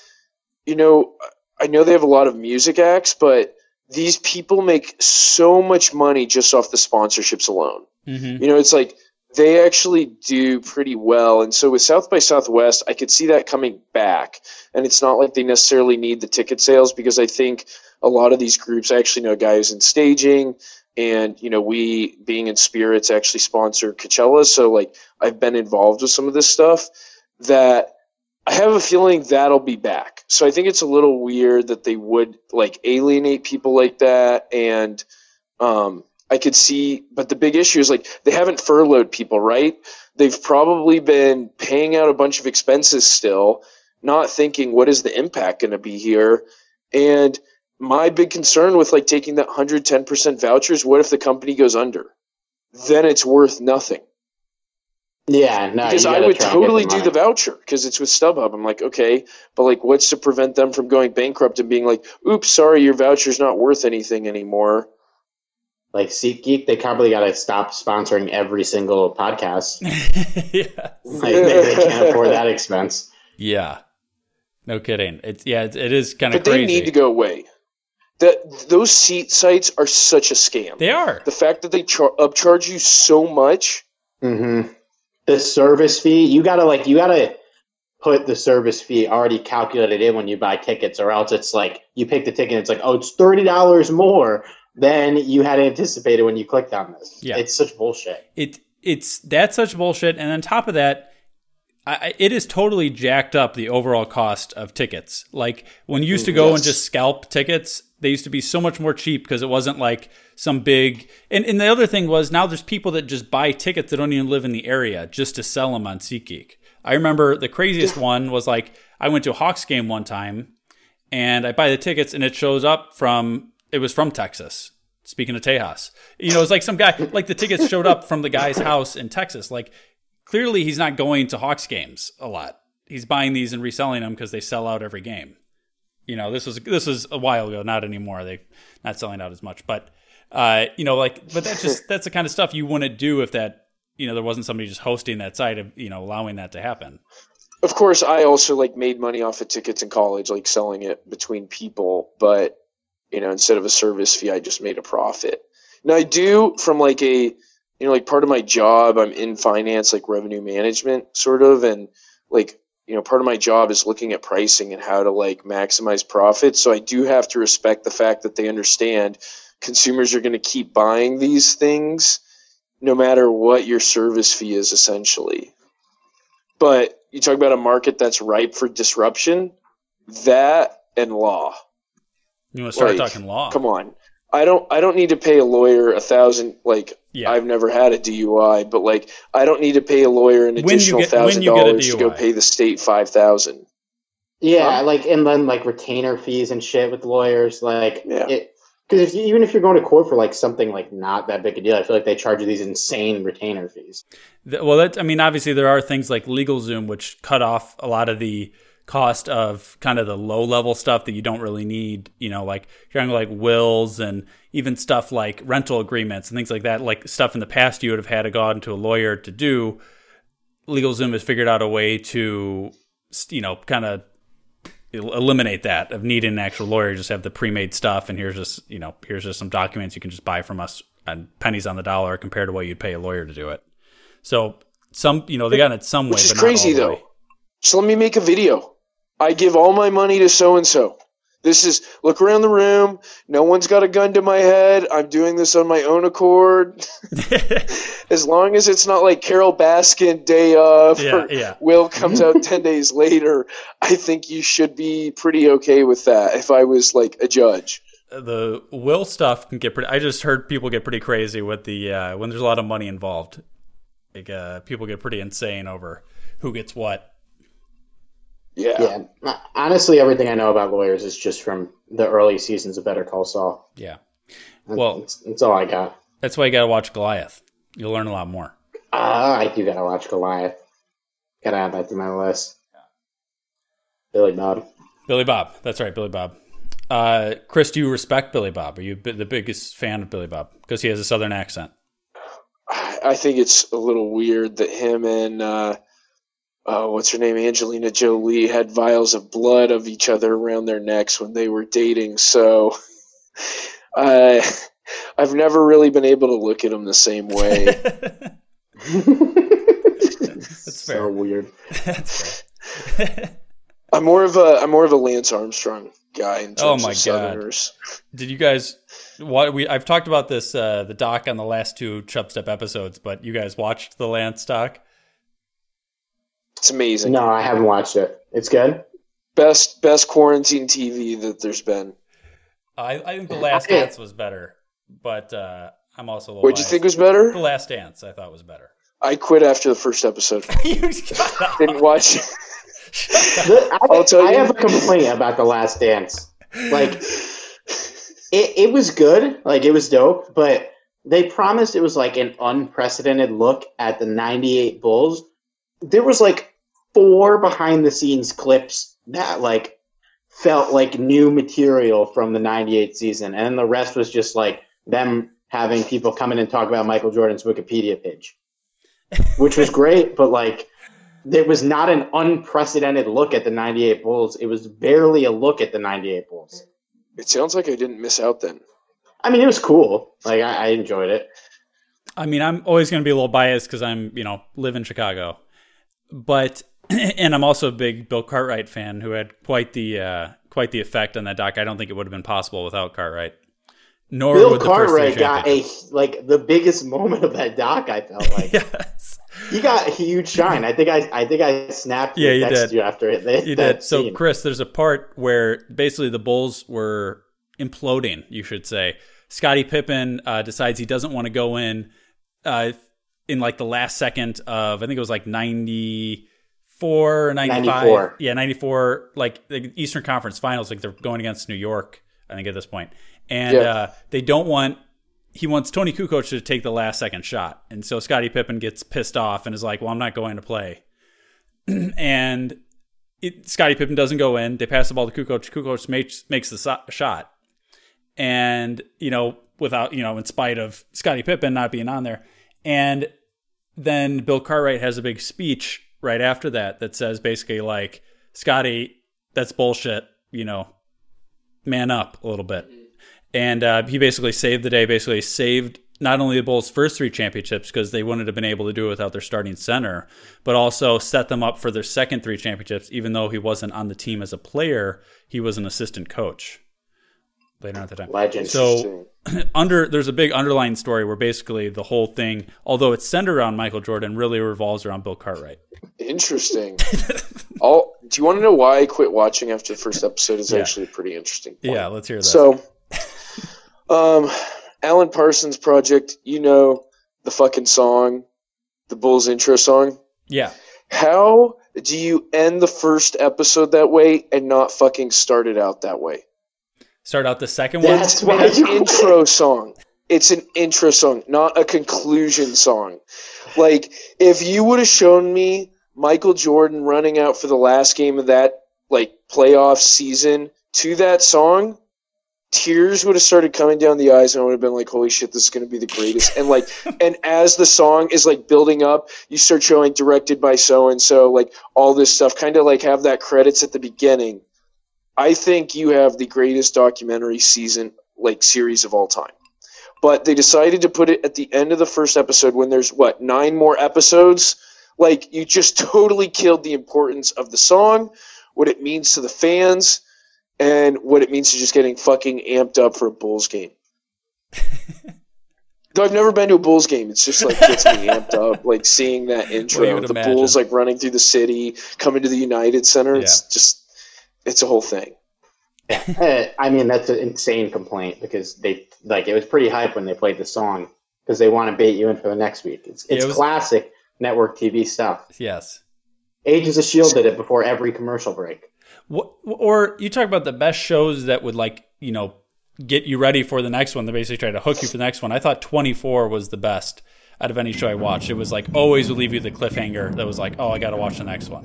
you know, I know they have a lot of music acts, but these people make so much money just off the sponsorships alone. Mm-hmm. You know, it's like they actually do pretty well. And so with South by Southwest, I could see that coming back. And it's not like they necessarily need the ticket sales because I think a lot of these groups I actually know a guy who's in staging and you know we being in spirits actually sponsor Coachella so like I've been involved with some of this stuff that I have a feeling that'll be back. So I think it's a little weird that they would like alienate people like that and um I could see, but the big issue is like they haven't furloughed people, right? They've probably been paying out a bunch of expenses still, not thinking what is the impact going to be here. And my big concern with like taking that 110% vouchers, what if the company goes under? Then it's worth nothing. Yeah, no, because I would try and get totally do the voucher because it's with StubHub. I'm like, okay, but like, what's to prevent them from going bankrupt and being like, oops, sorry, your voucher's not worth anything anymore? Like SeatGeek, they probably got to stop sponsoring every single podcast. [LAUGHS] yeah. Like they, they can't afford that [LAUGHS] expense. Yeah. No kidding. It's yeah, it, it is kind of But they need to go away. That those seat sites are such a scam. They are. The fact that they char- upcharge you so much. Mm-hmm. The service fee, you gotta like you gotta put the service fee already calculated in when you buy tickets, or else it's like you pick the ticket, and it's like, oh, it's thirty dollars more than you had anticipated when you clicked on this. Yeah. it's such bullshit. it it's that's such bullshit and on top of that I, it is totally jacked up the overall cost of tickets like when you used to go and just scalp tickets they used to be so much more cheap because it wasn't like some big and, and the other thing was now there's people that just buy tickets that don't even live in the area just to sell them on SeatGeek. I remember the craziest one was like I went to a Hawks game one time and I buy the tickets and it shows up from it was from Texas. Speaking of Tejas, you know, it's like some guy like the tickets showed up from the guy's house in Texas. Like clearly he's not going to Hawks games a lot. He's buying these and reselling them because they sell out every game. You know, this was this was a while ago, not anymore. They not selling out as much, but uh, you know, like, but that's just that's the kind of stuff you wouldn't do if that you know there wasn't somebody just hosting that site of you know allowing that to happen. Of course, I also like made money off of tickets in college, like selling it between people. But you know, instead of a service fee, I just made a profit. Now I do from like a you know like part of my job. I'm in finance, like revenue management, sort of, and like you know part of my job is looking at pricing and how to like maximize profits. So I do have to respect the fact that they understand consumers are going to keep buying these things no matter what your service fee is essentially but you talk about a market that's ripe for disruption that and law You want to start Like, talking law? come on i don't i don't need to pay a lawyer a thousand like Yeah. i've never had a dui but like i don't need to pay a lawyer an additional thousand you get a dollars to go pay the state five thousand Yeah, like and then like retainer fees and shit with lawyers, like Yeah. it. Because if even if you're going to court for like something like not that big a deal, I feel like they charge you these insane retainer fees. Th- Well, that I mean, obviously there are things like LegalZoom which cut off a lot of the cost of kind of the low level stuff that you don't really need. You know, like you're like wills and even stuff like rental agreements and things like that. Like stuff in the past you would have had to go out into a lawyer to do. LegalZoom has figured out a way to, you know, kind of eliminate that of needing an actual lawyer. Just have the pre-made stuff, and here's just you know here's just some documents you can just buy from us on pennies on the dollar compared to what you'd pay a lawyer to do it. So some you know they got it some way, which is but not all crazy though so let me make a video i give all my money to so and so this is look around the room no one's got a gun to my head i'm doing this on my own accord [LAUGHS] as long as it's not like carole baskin day of Yeah, or yeah. will comes out 10 [LAUGHS] days later i think you should be pretty okay with that if i was like a judge the will stuff can get pretty. I just heard people get pretty crazy with the uh, when there's a lot of money involved. Like uh, people get pretty insane over who gets what. Yeah, Yeah, honestly, everything I know about lawyers is just from the early seasons of Better Call Saul. Yeah, Well- that's, that's all I got. that's why you got to watch Goliath. You'll learn a lot more. Ah, I do gotta watch Goliath. Gotta add that to my list. Billy Bob. Billy Bob. That's right, Billy Bob. Uh, Chris, do you respect Billy Bob? Are you bi- the biggest fan of Billy Bob because he has a southern accent? I think it's a little weird that him and uh, oh, what's her name? Angelina Jolie had vials of blood of each other around their necks when they were dating. So, [LAUGHS] I, I've never really been able to look at them the same way. [LAUGHS] That's So weird. That's fair. [LAUGHS] I'm more of a I'm more of a Lance Armstrong guy in terms Oh my of God. Did you guys? What we I've talked about this uh, the doc on the last two Chub Step episodes, but you guys watched the Lance doc? It's amazing. No, I haven't watched it. It's good. Best best quarantine TV that there's been. I, I think the Last Okay. Dance was better, but uh, I'm also a little. What'd you think was better? The Last Dance, I thought was better. I quit after the first episode. [LAUGHS] You Didn't watch. The- I, I'll tell I you. have a complaint about the Last Dance. Like, [LAUGHS] it, it was good, like it was dope, but they promised it was like an unprecedented look at the '98 Bulls. There was like four behind the scenes clips that like felt like new material from the '98 season, and then the rest was just like them having people come in and talk about Michael Jordan's Wikipedia page, which was great, but like it was not an unprecedented look at the 98 Bulls. It was barely a look at the 98 Bulls. It sounds like I didn't miss out then. I mean, it was cool. Like, I, I enjoyed it. I mean, I'm always going to be a little biased because I'm, you know, live in Chicago, but [CLEARS THROAT] and I'm also a big Bill Cartwright fan who had quite the uh, quite the effect on that doc. I don't think it would have been possible without Cartwright. Nor Bill would the first three Cartwright got a, like, the biggest [LAUGHS] moment of that doc, I felt [LAUGHS] like. yes, He got a huge shine. I think I, I think I snapped Yeah, you did. you after it. that- you that did. So, scene. Chris, there's a part where basically the Bulls were imploding. You should say. Scottie Pippen uh, decides he doesn't want to go in uh, in like the last second of I think it was like 94 or 95. 94. Yeah, 94 like the Eastern Conference Finals like they're going against New York I think at this. And Yeah. uh, they don't want he wants Toni Kukoc to take the last second shot. And so Scottie Pippen gets pissed off and is like, "Well, I'm not going to play." [CLEARS THROAT] and it, Scottie Pippen doesn't go in. They pass the ball to Kukoc. Kukoc makes makes the so- shot, and you know, without you know, in spite of Scottie Pippen not being on there, and then Bill Cartwright has a big speech right after that that says basically like, Scottie, that's bullshit. You know, man up a little bit, and uh, he basically saved the day. Basically saved not only the Bulls' first three championships because they wouldn't have been able to do it without their starting center, but also set them up for their second three championships. Even though he wasn't on the team as a player, he was an assistant coach later on at the time. Legend. So [CLEARS THROAT] under there's a big underlying story where basically the whole thing, although it's centered around Michael Jordan, really revolves around Bill Cartwright. Interesting. [LAUGHS] All, do you want to know why I quit watching after the first episode? Is Yeah. actually a pretty interesting. Point. Yeah, let's hear that. So, um, Alan Parsons Project. You know the fucking song, the Bulls intro song. yeah, How do you end the first episode that way and not fucking start it out that way? Start out the second That's one. why An you intro song. It's an intro song, not a conclusion song. Like if you would have shown me Michael Jordan running out for the last game of that like playoff season to that song, tears would have started coming down the eyes and I would have been like, Holy shit, this is gonna be the greatest. And like [LAUGHS] and as the song is like building up, you start showing directed by so and so, like all this stuff, kind of like have that credits at the beginning. I think you have the greatest documentary season like series of all time. But they decided to put it at the end of the first episode when there's what, nine more episodes? Like you just [LAUGHS] totally killed the importance of the song, what it means to the fans, and what it means to just getting fucking amped up for a Bulls game. [LAUGHS] Though I've never been to a Bulls game, it's just like gets me amped [LAUGHS] up, like seeing that intro, the imagine. Bulls like running through the city, coming to the United Center. It's just, it's a whole thing. Eh, [LAUGHS] I mean, that's an insane complaint because they like it was pretty hype when they played the song because they want to bait you in for the next week. It's Yeah, it's it was- classic network TV stuff. Yes. Agents of Shield did it before every commercial break. What, or you talk about the best shows that would like you know get you ready for the next one. They basically try to hook you for the next one. I thought 24 was the best out of any show I watched. It was like always would leave you the cliffhanger that was like, oh, I got to watch the next one.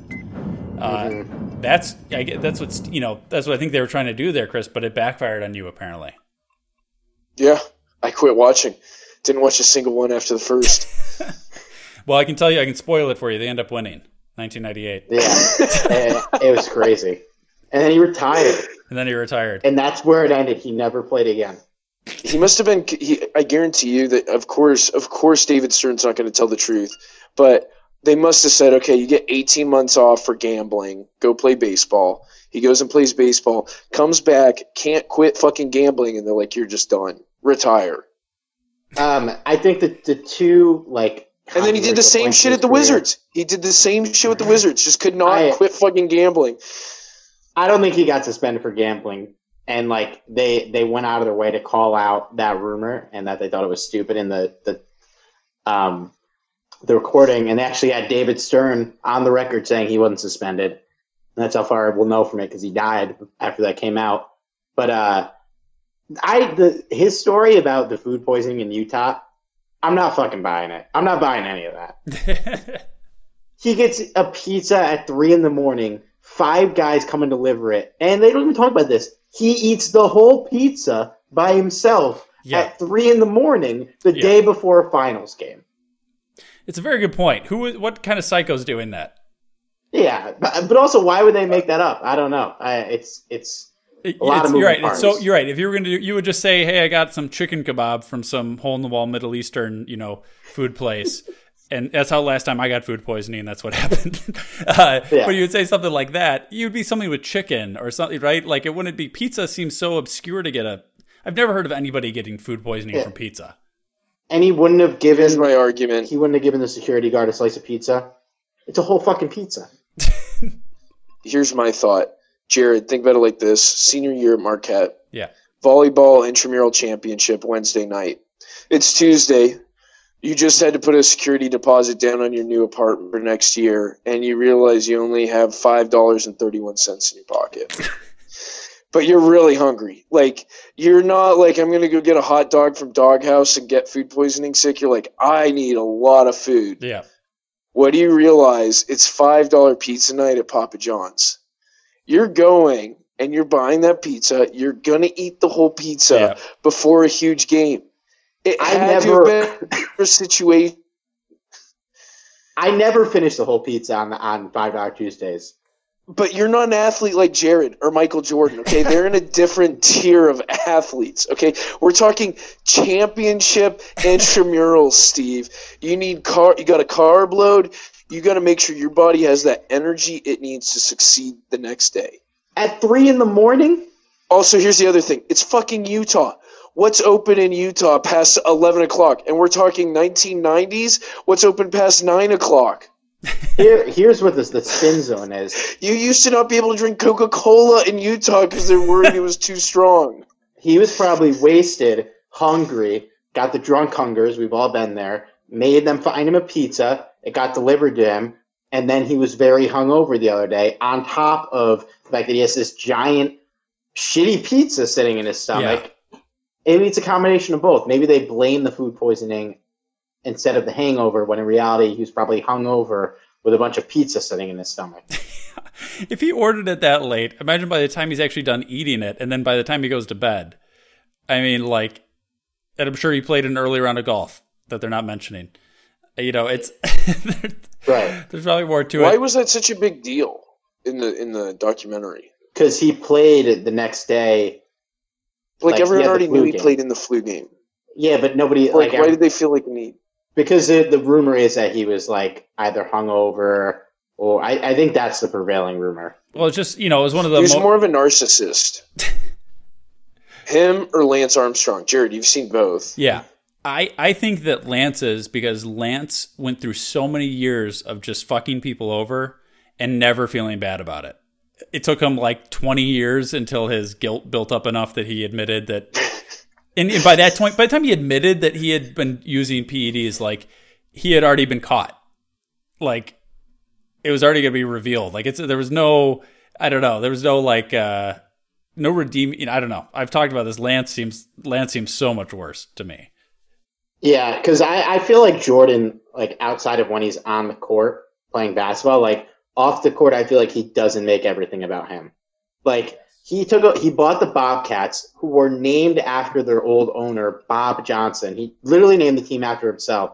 Uh, That's I get, that's what's you know that's what I think they were trying to do there, Chris. But it backfired on you apparently. Yeah, I quit watching. Didn't watch a single one after the first. [LAUGHS] Well, I can tell you, I can spoil it for you. They end up winning. 1998. Yeah, and it was crazy. And then he retired, And then he retired. and that's where it ended. He never played again. He must have been. He, I guarantee you that, of course, of course, David Stern's not going to tell the truth, but they must have said, okay, you get 18 months off for gambling. Go play baseball. He goes and plays baseball, comes back, can't quit fucking gambling, and they're like, you're just done. Retire. Um, I think that the two like, And then he did the same shit at the career- Wizards. He did the same shit with the Wizards. Just could not I- quit fucking gambling. I don't think he got suspended for gambling, and like they they went out of their way to call out that rumor and that they thought it was stupid in the the um the recording, and they actually had David Stern on the record saying he wasn't suspended. And that's how far we'll know from it because he died after that came out. But uh, I the his story about the food poisoning in Utah, I'm not fucking buying it. I'm not buying any of that. [LAUGHS] He gets a pizza at three in the morning. Five guys come and deliver it, and they don't even talk about this. He eats the whole pizza by himself Yeah. at three in the morning, the Yeah. day before a finals game. It's a very good point. Who? What kind of psycho's doing that? Yeah, but, but also, why would they make that up? I don't know. I, it's it's a lot of moving you're right. parts. So you're right. If you were going to, do, you would just say, "Hey, I got some chicken kebab from some hole in the wall Middle Eastern, you know, food place," [LAUGHS] and that's how last time I got food poisoning. That's what [LAUGHS] happened. [LAUGHS] uh, Yeah. But you would say something like that. You'd be something with chicken or something, right? Like it wouldn't be pizza. Seems so obscure to get a. I've never heard of anybody getting food poisoning Yeah. from pizza. And he wouldn't have given Here's my argument. he wouldn't have given the security guard a slice of pizza. It's a whole fucking pizza. [LAUGHS] Here's my thought. Jared, think about it like this. Senior year at Marquette. Yeah. volleyball intramural championship Wednesday night. It's Tuesday. You just had to put a security deposit down on your new apartment for next year, and you realize you only have five dollars and thirty one cents in your pocket. [LAUGHS] but you're really hungry. Like you're not like I'm gonna go get a hot dog from Doghouse and get food poisoning sick. You're like I need a lot of food. Yeah. What do you realize? It's five dollar pizza night at Papa John's. You're going and you're buying that pizza. You're gonna eat the whole pizza Yeah. before a huge game. It I had never- to been a [LAUGHS] situation. I never finished the whole pizza on on five dollar Tuesdays. But you're not an athlete like Jared or Michael Jordan. Okay, they're in a different [LAUGHS] tier of athletes. Okay, we're talking championship intramurals, Steve. You need car. You got a carb load. You got to make sure your body has that energy it needs to succeed the next day. At three in the morning? Also, here's the other thing. It's fucking Utah. What's open in Utah past 11 o'clock? And we're talking 1990s. What's open past 9 o'clock? Here, here's what this the spin zone is. You used to not be able to drink Coca Cola in Utah because they're worried it was too strong. He was probably wasted, hungry, got the drunk hungers. We've all been there. Made them find him a pizza. It got delivered to him, and then he was very hungover the other day. On top of the fact that he has this giant, shitty pizza sitting in his stomach. Maybe it's a combination of both. Maybe they blame the food poisoning instead of the hangover, when in reality he was probably hungover with a bunch of pizza sitting in his stomach. [LAUGHS] If he ordered it that late, imagine by the time he's actually done eating it, and then by the time he goes to bed, I mean, like, and I'm sure he played an early round of golf that they're not mentioning. You know, it's [LAUGHS] right. There's probably more to Why it. Why was that such a big deal in the in the documentary? Because he played it the next day. Like, he everyone already flu knew he played in the flu game. Yeah, but nobody Like, like, why did they feel like the need? Because the, the rumor is that he was like either hungover or I, I think that's the prevailing rumor. Well, it's just you know, it was one of the He was mo- more of a narcissist. [LAUGHS] Him or Lance Armstrong? Jared, you've seen both. Yeah. I, I think that Lance is because Lance went through so many years of just fucking people over and never feeling bad about it. It took him like 20 years until his guilt built up enough that he admitted that. [LAUGHS] And, by that point, by the time he admitted that he had been using PEDs, like he had already been caught. Like it was already going to be revealed. Like it's there was no, I don't know, there was no like, uh, no redeeming. You know, I don't know. I've talked about this. Lance seems Lance seems so much worse to me. Yeah, because I, I feel like Jordan, like outside of when he's on the court playing basketball, like off the court, I feel like he doesn't make everything about him. Like he took a, he bought the Bobcats, who were named after their old owner, Bob Johnson. He literally named the team after himself,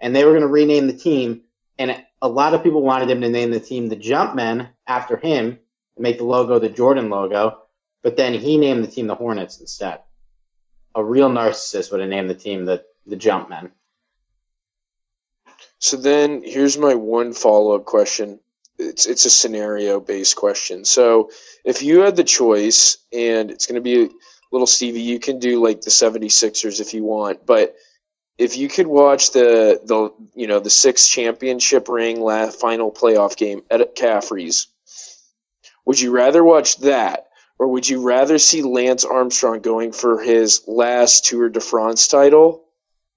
and they were going to rename the team. And a lot of people wanted him to name the team the Jumpmen after him and make the logo the Jordan logo, but then he named the team the Hornets instead. A real narcissist would have named the team the, the Jumpmen. So then here's my one follow up question. It's it's a scenario based question. So if you had the choice and it's going to be a little Stevie, you can do like the 76ers if you want, but if you could watch the the you know the six championship ring last final playoff game at Caffrey's, would you rather watch that or would you rather see Lance Armstrong going for his last Tour de France title?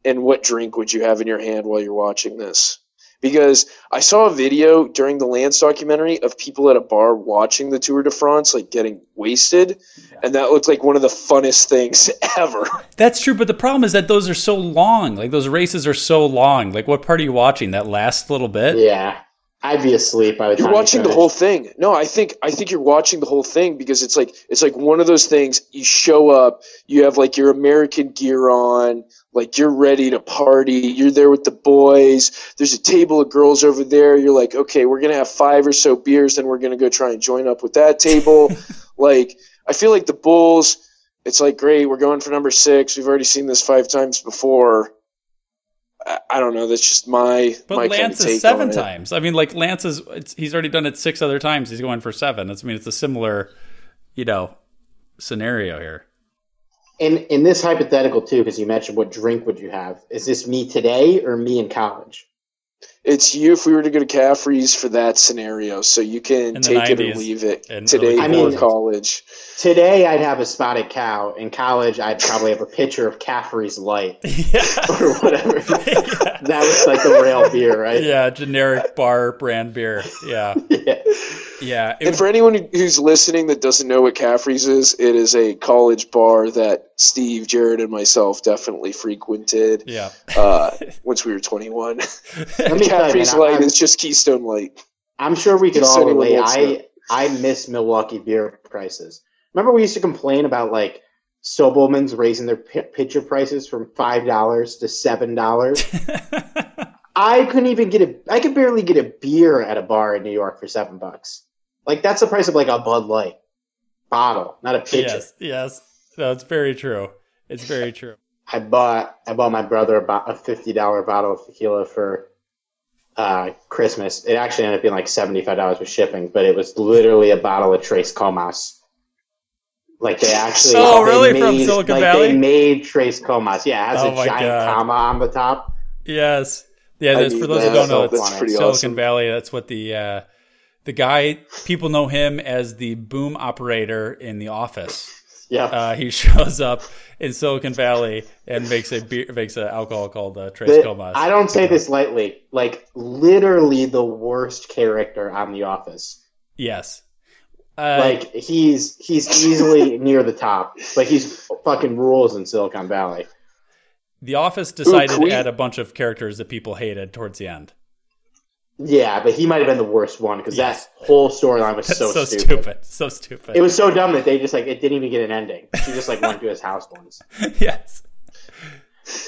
And what drink would you have in your hand while you're watching this? Because I saw a video during the Lance documentary of people at a bar watching the Tour de France, like getting wasted, and that looked like one of the funnest things [LAUGHS] ever. That's true, but the problem is that those are so long. Like those races are so long. Like what part are you watching? That last little bit? Yeah. I'd be asleep by the time You're time watching the whole thing. No, I think I think you're watching the whole thing because it's like it's like one of those things. You show up, you have like your American gear on, like you're ready to party. You're there with the boys. There's a table of girls over there. You're like, okay, we're gonna have five or so beers, then we're gonna go try and join up with that table. [LAUGHS] like I feel like the Bulls. It's like great. We're going for number six. We've already seen this five times before. I, I don't know. That's just my But my Lance is seven times. I mean, like Lance is it's, he's already done it six other times. He's going for seven. That's I mean, it's a similar, you know, scenario here. In in this hypothetical too, because you mentioned what drink would you have? Is this me today or me in college? It's you if we were to go to Caffrey's for that scenario. So you can In the take it or leave it today I mean, college. Today I'd have a spotted cow. In college, I'd probably have a pitcher of Caffrey's Light [LAUGHS] or whatever. [LAUGHS] That was like the rail beer, right? Yeah, generic bar brand beer. Yeah, [LAUGHS] Yeah. Yeah. It And for anyone who's listening that doesn't know what Caffrey's is, it is a college bar that Steve, Jared, and myself definitely frequented yeah. uh, [LAUGHS] once we were 21. [LAUGHS] Let me you, Caffrey's Light I'm, is just Keystone Light. I'm sure we could all anyone relate. I I miss Milwaukee beer prices. Remember, we used to complain about like Sobelman's raising their pi pitcher prices from five dollars to seven dollars. [LAUGHS] I couldn't even get a. I could barely get a beer at a bar in New York for seven bucks. Like that's the price of like a Bud Light bottle, not a pitcher. yes, yes. No, it's very true. It's very true. [LAUGHS] I bought I bought my brother a fifty dollar bottle of tequila for uh, Christmas. It actually ended up being like seventy five dollars with shipping, but it was literally a bottle of Tres Comas. Like they actually Oh, they really? From Silicon like Valley? They made Tres Comas. Yeah, it has Oh a giant God. comma on the top. Yes. Yeah, I that's, for those who don't know, That's it's Silicon awesome. Valley. That's what the uh, the guy people know him as the boom operator in the office. Yeah. Uh, he [LAUGHS] shows up in Silicon Valley and makes a beer, makes an alcohol called uh, Tres The- Comas. I don't say this lightly. Like literally the worst character on The Office. Yes. Uh, like he's he's easily [LAUGHS] near the top. Like he's fucking rules in Silicon Valley. the Office decided we- to add a bunch of characters that people hated towards the end. Yeah, but he might have been the worst one because Yes. that whole storyline was so, so, stupid. stupid. So stupid. It was so dumb that they just like it didn't even get an ending. She just like went to his house once. [LAUGHS] yes.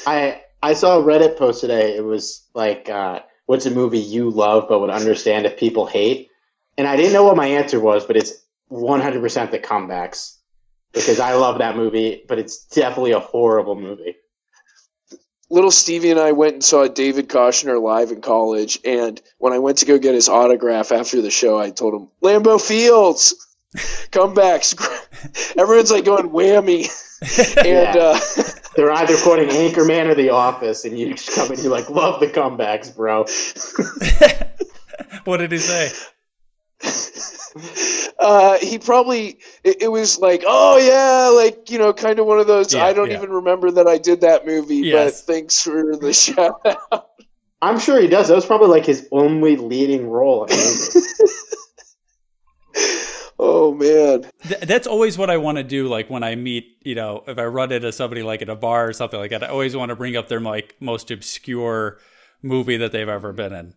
I I saw a Reddit post today. It was like, uh, "What's a movie you love but would understand if people hate?" And I didn't know what my answer was, but it's 100 percent the comebacks because I love that movie, but it's definitely a horrible movie. Little Stevie and I went and saw David Koechner live in college, and when I went to go get his autograph after the show, I told him, "Lambeau Fields, comebacks." [LAUGHS] Everyone's like going whammy, [LAUGHS] and Yeah. uh, [LAUGHS] They're either quoting Anchorman or The Office, and you just come in, you're like, "Love the comebacks, bro." What did he say? Uh, he probably it, it was like, "Oh yeah," like you know, kind of one of those. Yeah, I don't yeah. even remember that I did that movie, Yes. but thanks for the [LAUGHS] shout out. I'm sure he does. That was probably like his only leading role. in. [LAUGHS] Oh man. Th- that's always what I want to do. Like when I meet, you know, if I run into somebody like at a bar or something like that, I always want to bring up their like most obscure movie that they've ever been in.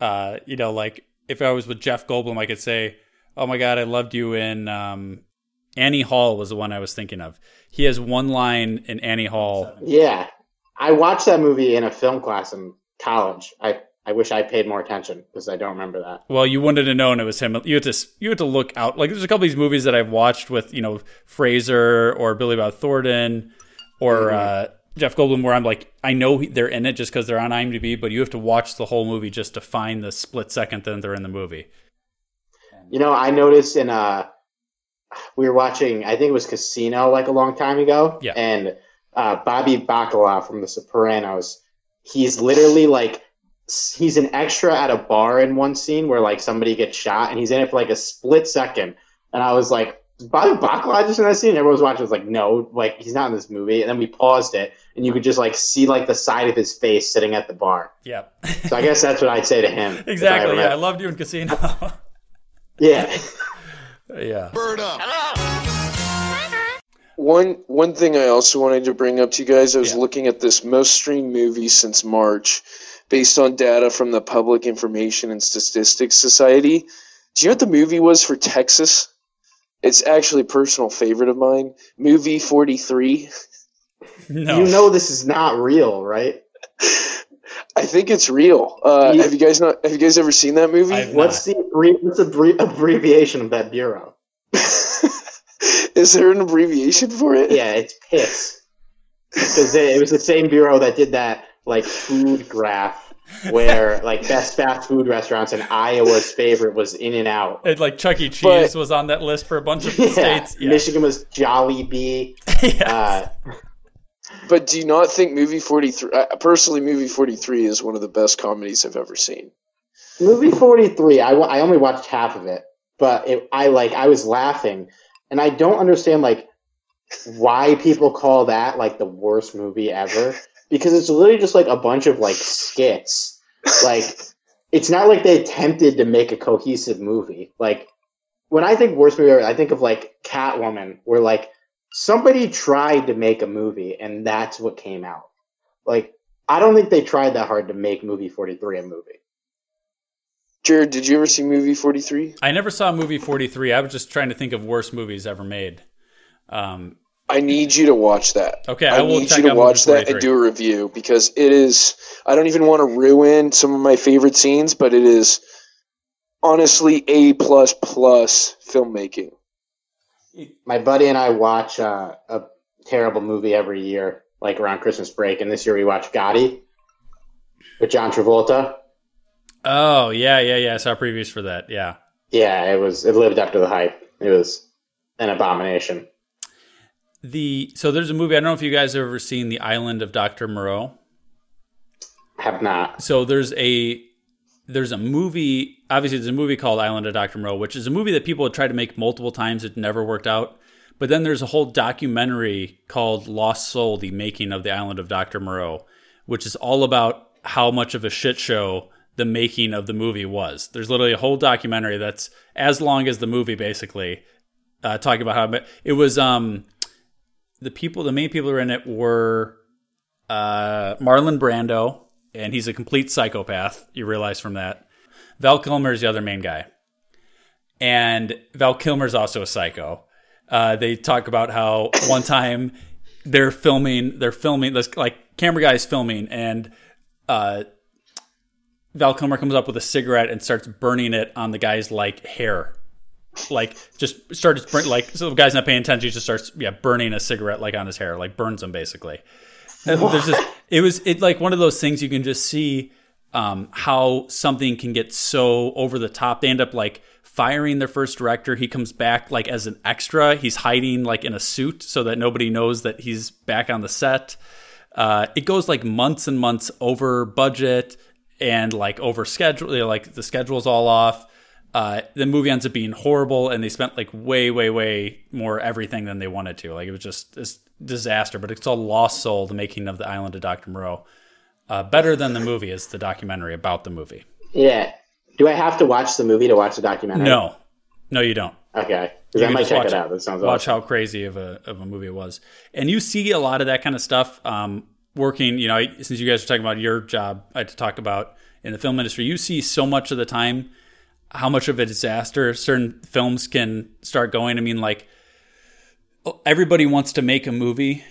Uh, you know, like if I was with Jeff Goldblum, I could say, "Oh my God, I loved you in um, Annie Hall." Was the one I was thinking of. He has one line in Annie Hall. yeah, I watched that movie in a film class in college. I I wish I paid more attention because I don't remember that. Well, you wouldn't have known it was him. You had to you had to look out. Like there's a couple of these movies that I've watched with you know Fraser or Billy Bob Thornton or uh, Jeff Goldblum, where I'm like I know they're in it just because they're on IMDb, but you have to watch the whole movie just to find the split second that they're in the movie. You know, I noticed in uh, we were watching. I think it was Casino like a long time ago. Yeah. And uh, Bobby Bacala from The Sopranos. He's literally like he's an extra at a bar in one scene where like somebody gets shot and he's in it for like a split second. And I was like, Bobby Bacala just in that scene? Everyone was watching. I was like, no, like he's not in this movie. And then we paused it, and you could just like see like the side of his face sitting at the bar. Yeah. So I guess that's what I'd say to him. if I exactly. Yeah, I loved you in Casino. [LAUGHS] yeah. yeah. Bird up. One one thing I also wanted to bring up to you guys, I was looking at this most streamed movie since March, based on data from the Public Information and Statistics Society. Do you know what the movie was for Texas? It's actually a personal favorite of mine. Movie forty three. No. You know this is not real, right? I think it's real. Uh, You- have you guys not? Have you guys ever seen that movie? What's the what's the abbre- abbreviation of that bureau? [LAUGHS] Is there an abbreviation for it? Yeah, it's PISS. Because it, it was the same bureau that did that like food graph where [LAUGHS] like best fast food restaurants and Iowa's favorite was In and Out. It, like Chuck E. Cheese But- was on that list for a bunch of [LAUGHS] Yeah. states. Yeah. Michigan was Jollibee. Uh, But do you not think movie forty three? Uh, personally, movie forty three is one of the best comedies I've ever seen. movie 43, I, I only watched half of it, but it, I like I was laughing and I don't understand like why people call that like the worst movie ever because it's literally just like a bunch of like skits. Like it's not like they attempted to make a cohesive movie. Like when I think worst movie ever, I think of like Catwoman where like somebody tried to make a movie and that's what came out. Like I don't think they tried that hard to make movie 43 a movie. Jared, did you ever see movie forty three? I never saw movie 43. I was just trying to think of worst movies ever made. Um, I need you to watch that. Okay, I, I will need check you to out watch that and do a review because it is. I don't even want to ruin some of my favorite scenes, but it is honestly a plus plus filmmaking. My buddy and I watch uh, a terrible movie every year, like around Christmas break. And this year we watched Gotti with John Travolta. oh, yeah, yeah, yeah. I saw previews for that. Yeah. Yeah, it was. It lived up to the hype. It was an abomination. The So there's a movie. I don't know if you guys have ever seen The Island of Dr. Moreau. Have not. So there's a there's a movie obviously there's a movie called Island of Dr. Moreau, which is a movie that people had tried to make multiple times, it never worked out. But then there's a whole documentary called Lost Soul, the making of the Island of Dr. Moreau, which is all about how much of a shit show the making of the movie was. There's literally a whole documentary that's as long as the movie basically, uh, talking about how it was um the people the main people who were in it were uh, Marlon Brando, and he's a complete psychopath. You realize from that. Val Kilmer is the other main guy, and Val Kilmer's also a psycho. Uh, they talk about how [COUGHS] one time they're filming, they're filming this like camera guy is filming, and uh, Val Kilmer comes up with a cigarette and starts burning it on the guy's like hair. Like just starts burn like so the guy's not paying attention. He just starts yeah burning a cigarette like on his hair, like burns him basically. There's just it was it like one of those things you can just see um, how something can get so over the top. They end up like firing their first director. He comes back like as an extra. He's hiding like in a suit so that nobody knows that he's back on the set. Uh, it goes like months and months over budget and like over schedule. Like the schedule's all off. Uh, the movie ends up being horrible, and they spent like way, way, way more everything than they wanted to. Like it was just this disaster. But it's called Lost Soul: The Making of the Island of Dr. Moreau. Uh, better than the movie is the documentary about the movie. Yeah. Do I have to watch the movie to watch the documentary? No, no, you don't. Okay. Because I might check watch it out. That sounds watch awesome. how crazy of a of a movie it was, and you see a lot of that kind of stuff um, working. You know, since you guys are talking about your job, I had to talk about in the film industry. You see so much of the time how much of a disaster certain films can start going. I mean, like everybody wants to make a movie,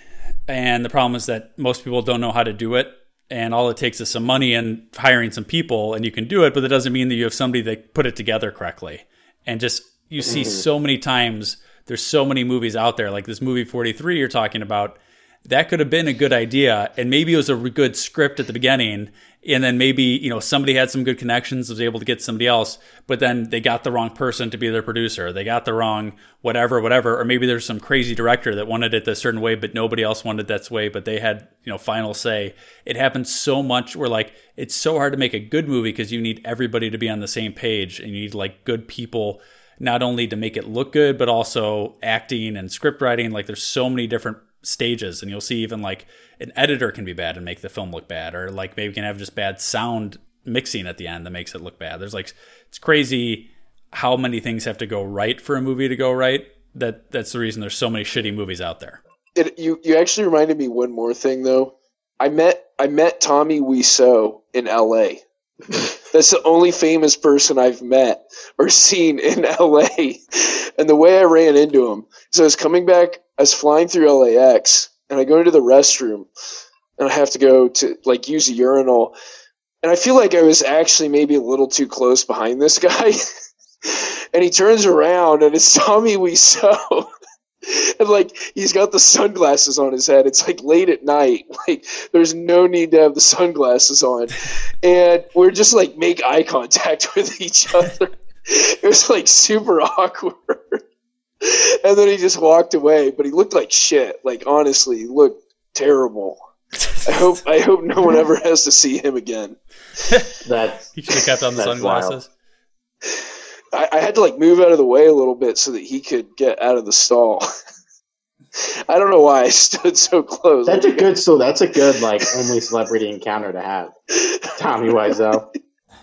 and the problem is that most people don't know how to do it. and all it takes is some money and hiring some people, and you can do it. But that doesn't mean that you have somebody that put it together correctly. And just you see Mm-hmm. so many times. There's so many movies out there, like this movie 43 you're talking about. That could have been a good idea, and maybe it was a good script at the beginning, and then maybe you know somebody had some good connections, was able to get somebody else, but then they got the wrong person to be their producer, they got the wrong whatever, whatever, or maybe there's some crazy director that wanted it a certain way, but nobody else wanted that way, but they had you know final say. It happens so much where like it's so hard to make a good movie because you need everybody to be on the same page, and you need like good people not only to make it look good, but also acting and script writing. Like there's so many different stages, and you'll see even like an editor can be bad and make the film look bad, or like maybe can have just bad sound mixing at the end that makes it look bad. There's like it's crazy how many things have to go right for a movie to go right. That that's the reason there's so many shitty movies out there. It, you you actually reminded me one more thing though. I met I met Tommy Wiseau in L.A. [LAUGHS] That's the only famous person I've met or seen in [LAUGHS] LA. And the way I ran into him, so I was coming back, I was flying through LAX, and I go into the restroom, and I have to go to like use a urinal, and I feel like I was actually maybe a little too close behind this [LAUGHS] guy, and he turns around, and it's Tommy Wiseau. [LAUGHS] and like he's got the sunglasses on his head. It's like late at night. [LAUGHS] Like there's no need to have the sunglasses on, and we're just like make eye contact [LAUGHS] with each other. It was like super awkward. And then he just walked away, but he looked like shit. Like honestly, he looked terrible. I hope I hope no one ever has to see him again. That He should have kept on the That's sunglasses. I, I had to like move out of the way a little bit so that he could get out of the stall. [LAUGHS] I don't know why I [LAUGHS] stood so close. that's a good so that's a good like only celebrity encounter to have. Tommy Wiseau.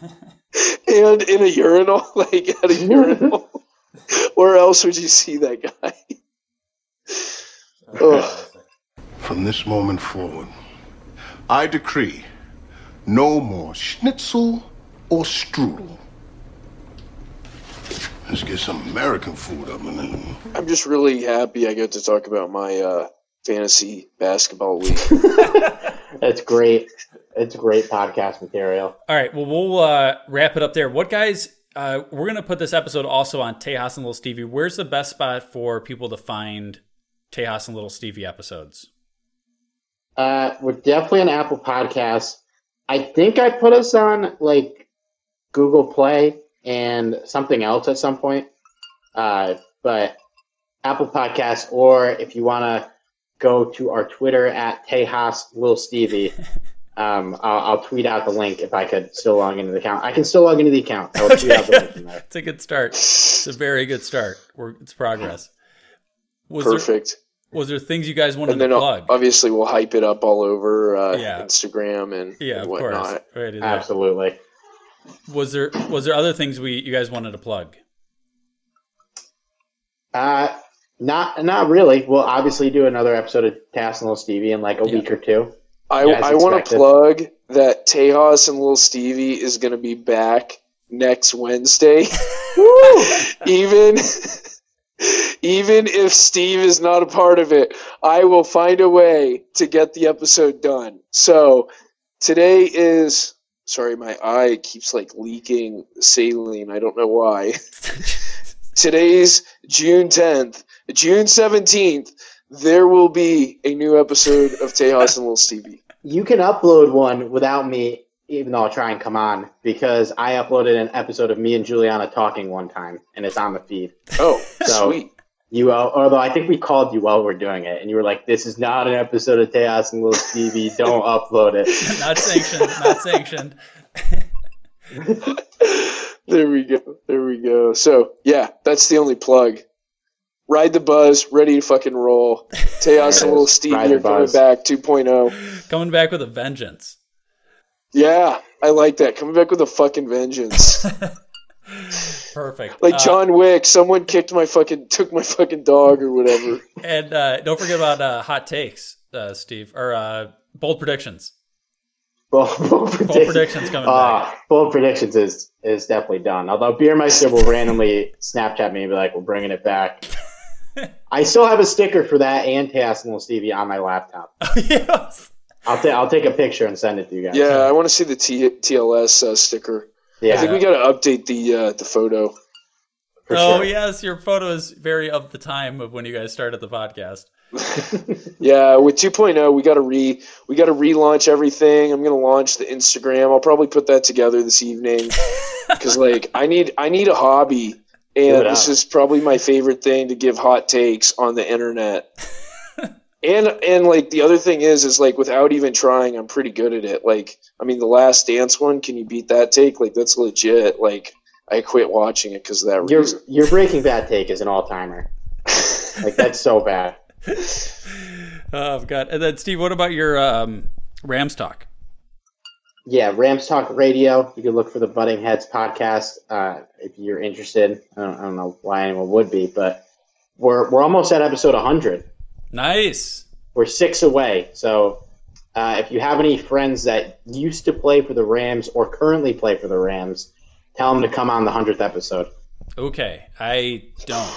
[LAUGHS] and in a urinal, like at a urinal. Where else would you see that guy? Ugh. From this moment forward, I decree no more schnitzel or strudel. Let's get some American food up in there. I'm just really happy I get to talk about my uh, fantasy basketball league. [LAUGHS] That's great. It's great podcast material. All right. Well, we'll uh, wrap it up there. What guys? Uh, we're gonna put this episode also on Tejas and Little Stevie. Where's the best spot for people to find Tejas and Little Stevie episodes? Uh, we're definitely on Apple Podcasts. I think I put us on like Google Play and something else at some point. Uh, but Apple Podcasts, or if you want to go to our Twitter at Tejas Lil Stevie, [LAUGHS] um, I'll, I'll tweet out the link if I could still log into the account. I can still log into the account. I will tweet out the link from there. It's a good start. It's a very good start. We're, it's progress. Was Perfect. There, was there things you guys wanted And then to plug? obviously we'll hype it up all over uh, Yeah. Instagram and, Yeah, and of whatnot. course. Right, yeah. Absolutely. Was there was there other things we you guys wanted to plug? Uh, not not really. We'll obviously do another episode of Tejas and Little Stevie in like a week or two. I, I want to plug that Tejas and Little Stevie is going to be back next Wednesday. [LAUGHS] [LAUGHS] even [LAUGHS] even if Steve is not a part of it, I will find a way to get the episode done. So today is sorry, my eye keeps like leaking saline. I don't know why. [LAUGHS] Today's June 10th. June 17th, there will be a new episode of Tejas and Little Stevie. You can upload one without me, even though I'll try and come on because I uploaded an episode of me and Juliana talking one time, and it's on the feed. Oh, So- sweet. You, uh, although I think we called you while we are doing it, and you were like, "This is not an episode of Tejas and Little Stevie. Don't [LAUGHS] upload it." [LAUGHS] not sanctioned. Not sanctioned. [LAUGHS] There we go. There we go. So, yeah, that's the only plug. Ride the buzz, ready to fucking roll. Tejas and Little Stevie Ride the are coming buzz. back 2.0. Coming back with a vengeance. Yeah, I like that. Coming back with a fucking vengeance. Perfect. Like Uh, John Wick, someone kicked my fucking, took my fucking dog or whatever. and uh, don't forget about uh, hot takes, uh, Steve, or uh, bold predictions. Bold, [LAUGHS] bold predictions, predictions coming uh, Bold predictions is is definitely done. Although Beermeister will randomly Snapchat me and be like, "We're bringing it back." [LAUGHS] I still have a sticker for that and Tejas and Little Stevie on my laptop. [LAUGHS] yes. I'll, ta- I'll take a picture and send it to you guys. Yeah, I want to see the T- TLS uh, sticker. Yeah. I think we got to update the uh, the photo. oh sure. yes, your photo is very of the time of when you guys started the podcast. [LAUGHS] Yeah, with 2.0, we got to re we got to relaunch everything. I'm gonna launch the Instagram. I'll probably put that together this evening [LAUGHS] because like I need I need a hobby, and this is probably my favorite thing to give hot takes on the internet. [LAUGHS] and and like the other thing is is like without even trying, I'm pretty good at it. Like I mean, the Last Dance one, can you beat that take? Like that's legit. Like I quit watching it because of that Your reason. your Breaking Bad take is an all timer. like that's so bad. [LAUGHS] Oh, I've got. And then Steve, what about your um, Rams talk? Yeah, Rams Talk Radio. You can look for the Butting Heads podcast uh, if you're interested. I don't, I don't know why anyone would be, but we're we're almost at episode 100. Nice. We're six away. So uh, if you have any friends that used to play for the Rams or currently play for the Rams, tell them to come on the 100th episode. Okay, I don't.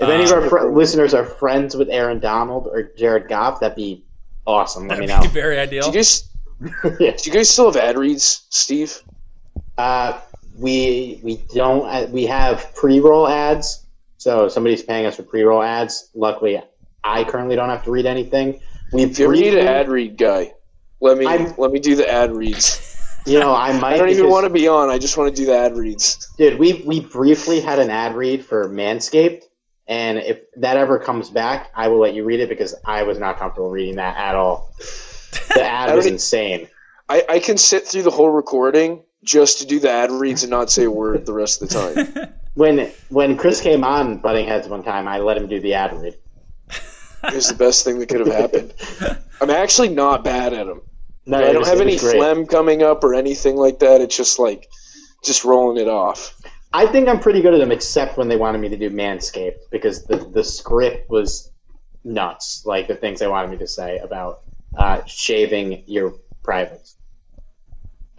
If any of our Um, fr- listeners are friends with Aaron Donald or Jared Goff, that'd be awesome. Let me know. That'd [LAUGHS] be very ideal. Do you guys [LAUGHS] do you guys still have ad reads, Steve? Uh, we we don't uh, we have pre-roll ads, so somebody's paying us for pre-roll ads. Luckily, I currently don't have to read anything. We If you ever need an ad read guy, let me I'm- let me do the ad reads. You know, I [LAUGHS] might. I don't even want to be on. I just want to do the ad reads. Dude, we we briefly had an ad read for Manscaped, and if that ever comes back, I will let you read it because I was not comfortable reading that at all. The [LAUGHS] ad was don't insane. I, I can sit through the whole recording just to do the ad reads and not say a word the rest of the time. [LAUGHS] When when Chris came on Butting Heads one time, I let him do the ad read. It was the best thing that could have happened. [LAUGHS] I'm actually not bad at them. No, I don't was- have any phlegm coming up or anything like that. It's just like just rolling it off. I think I'm pretty good at them, except when they wanted me to do Manscaped because the the script was nuts. Like the things they wanted me to say about uh, shaving your privates. [LAUGHS]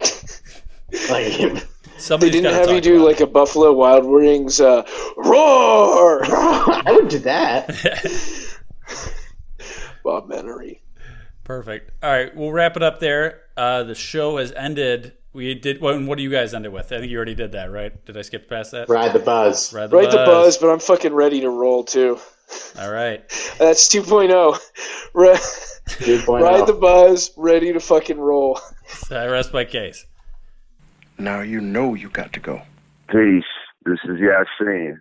like They Somebody's didn't have you do about like a Buffalo Wild Wings uh, roar. I would do that. [LAUGHS] [LAUGHS] Bob Menery. Perfect. All right, we'll wrap it up there. Uh, the show has ended. We did. What, what do you guys end it with? I think you already did that, right? Did I skip past that? Ride the buzz. Ride the Right buzz. the buzz, but I'm fucking ready to roll too. All right. [LAUGHS] That's 2.0. [LAUGHS] Ri- 2.0. Ride the buzz, ready to fucking roll. So I rest my case. Now you know you got to go. Peace. This is Yasin.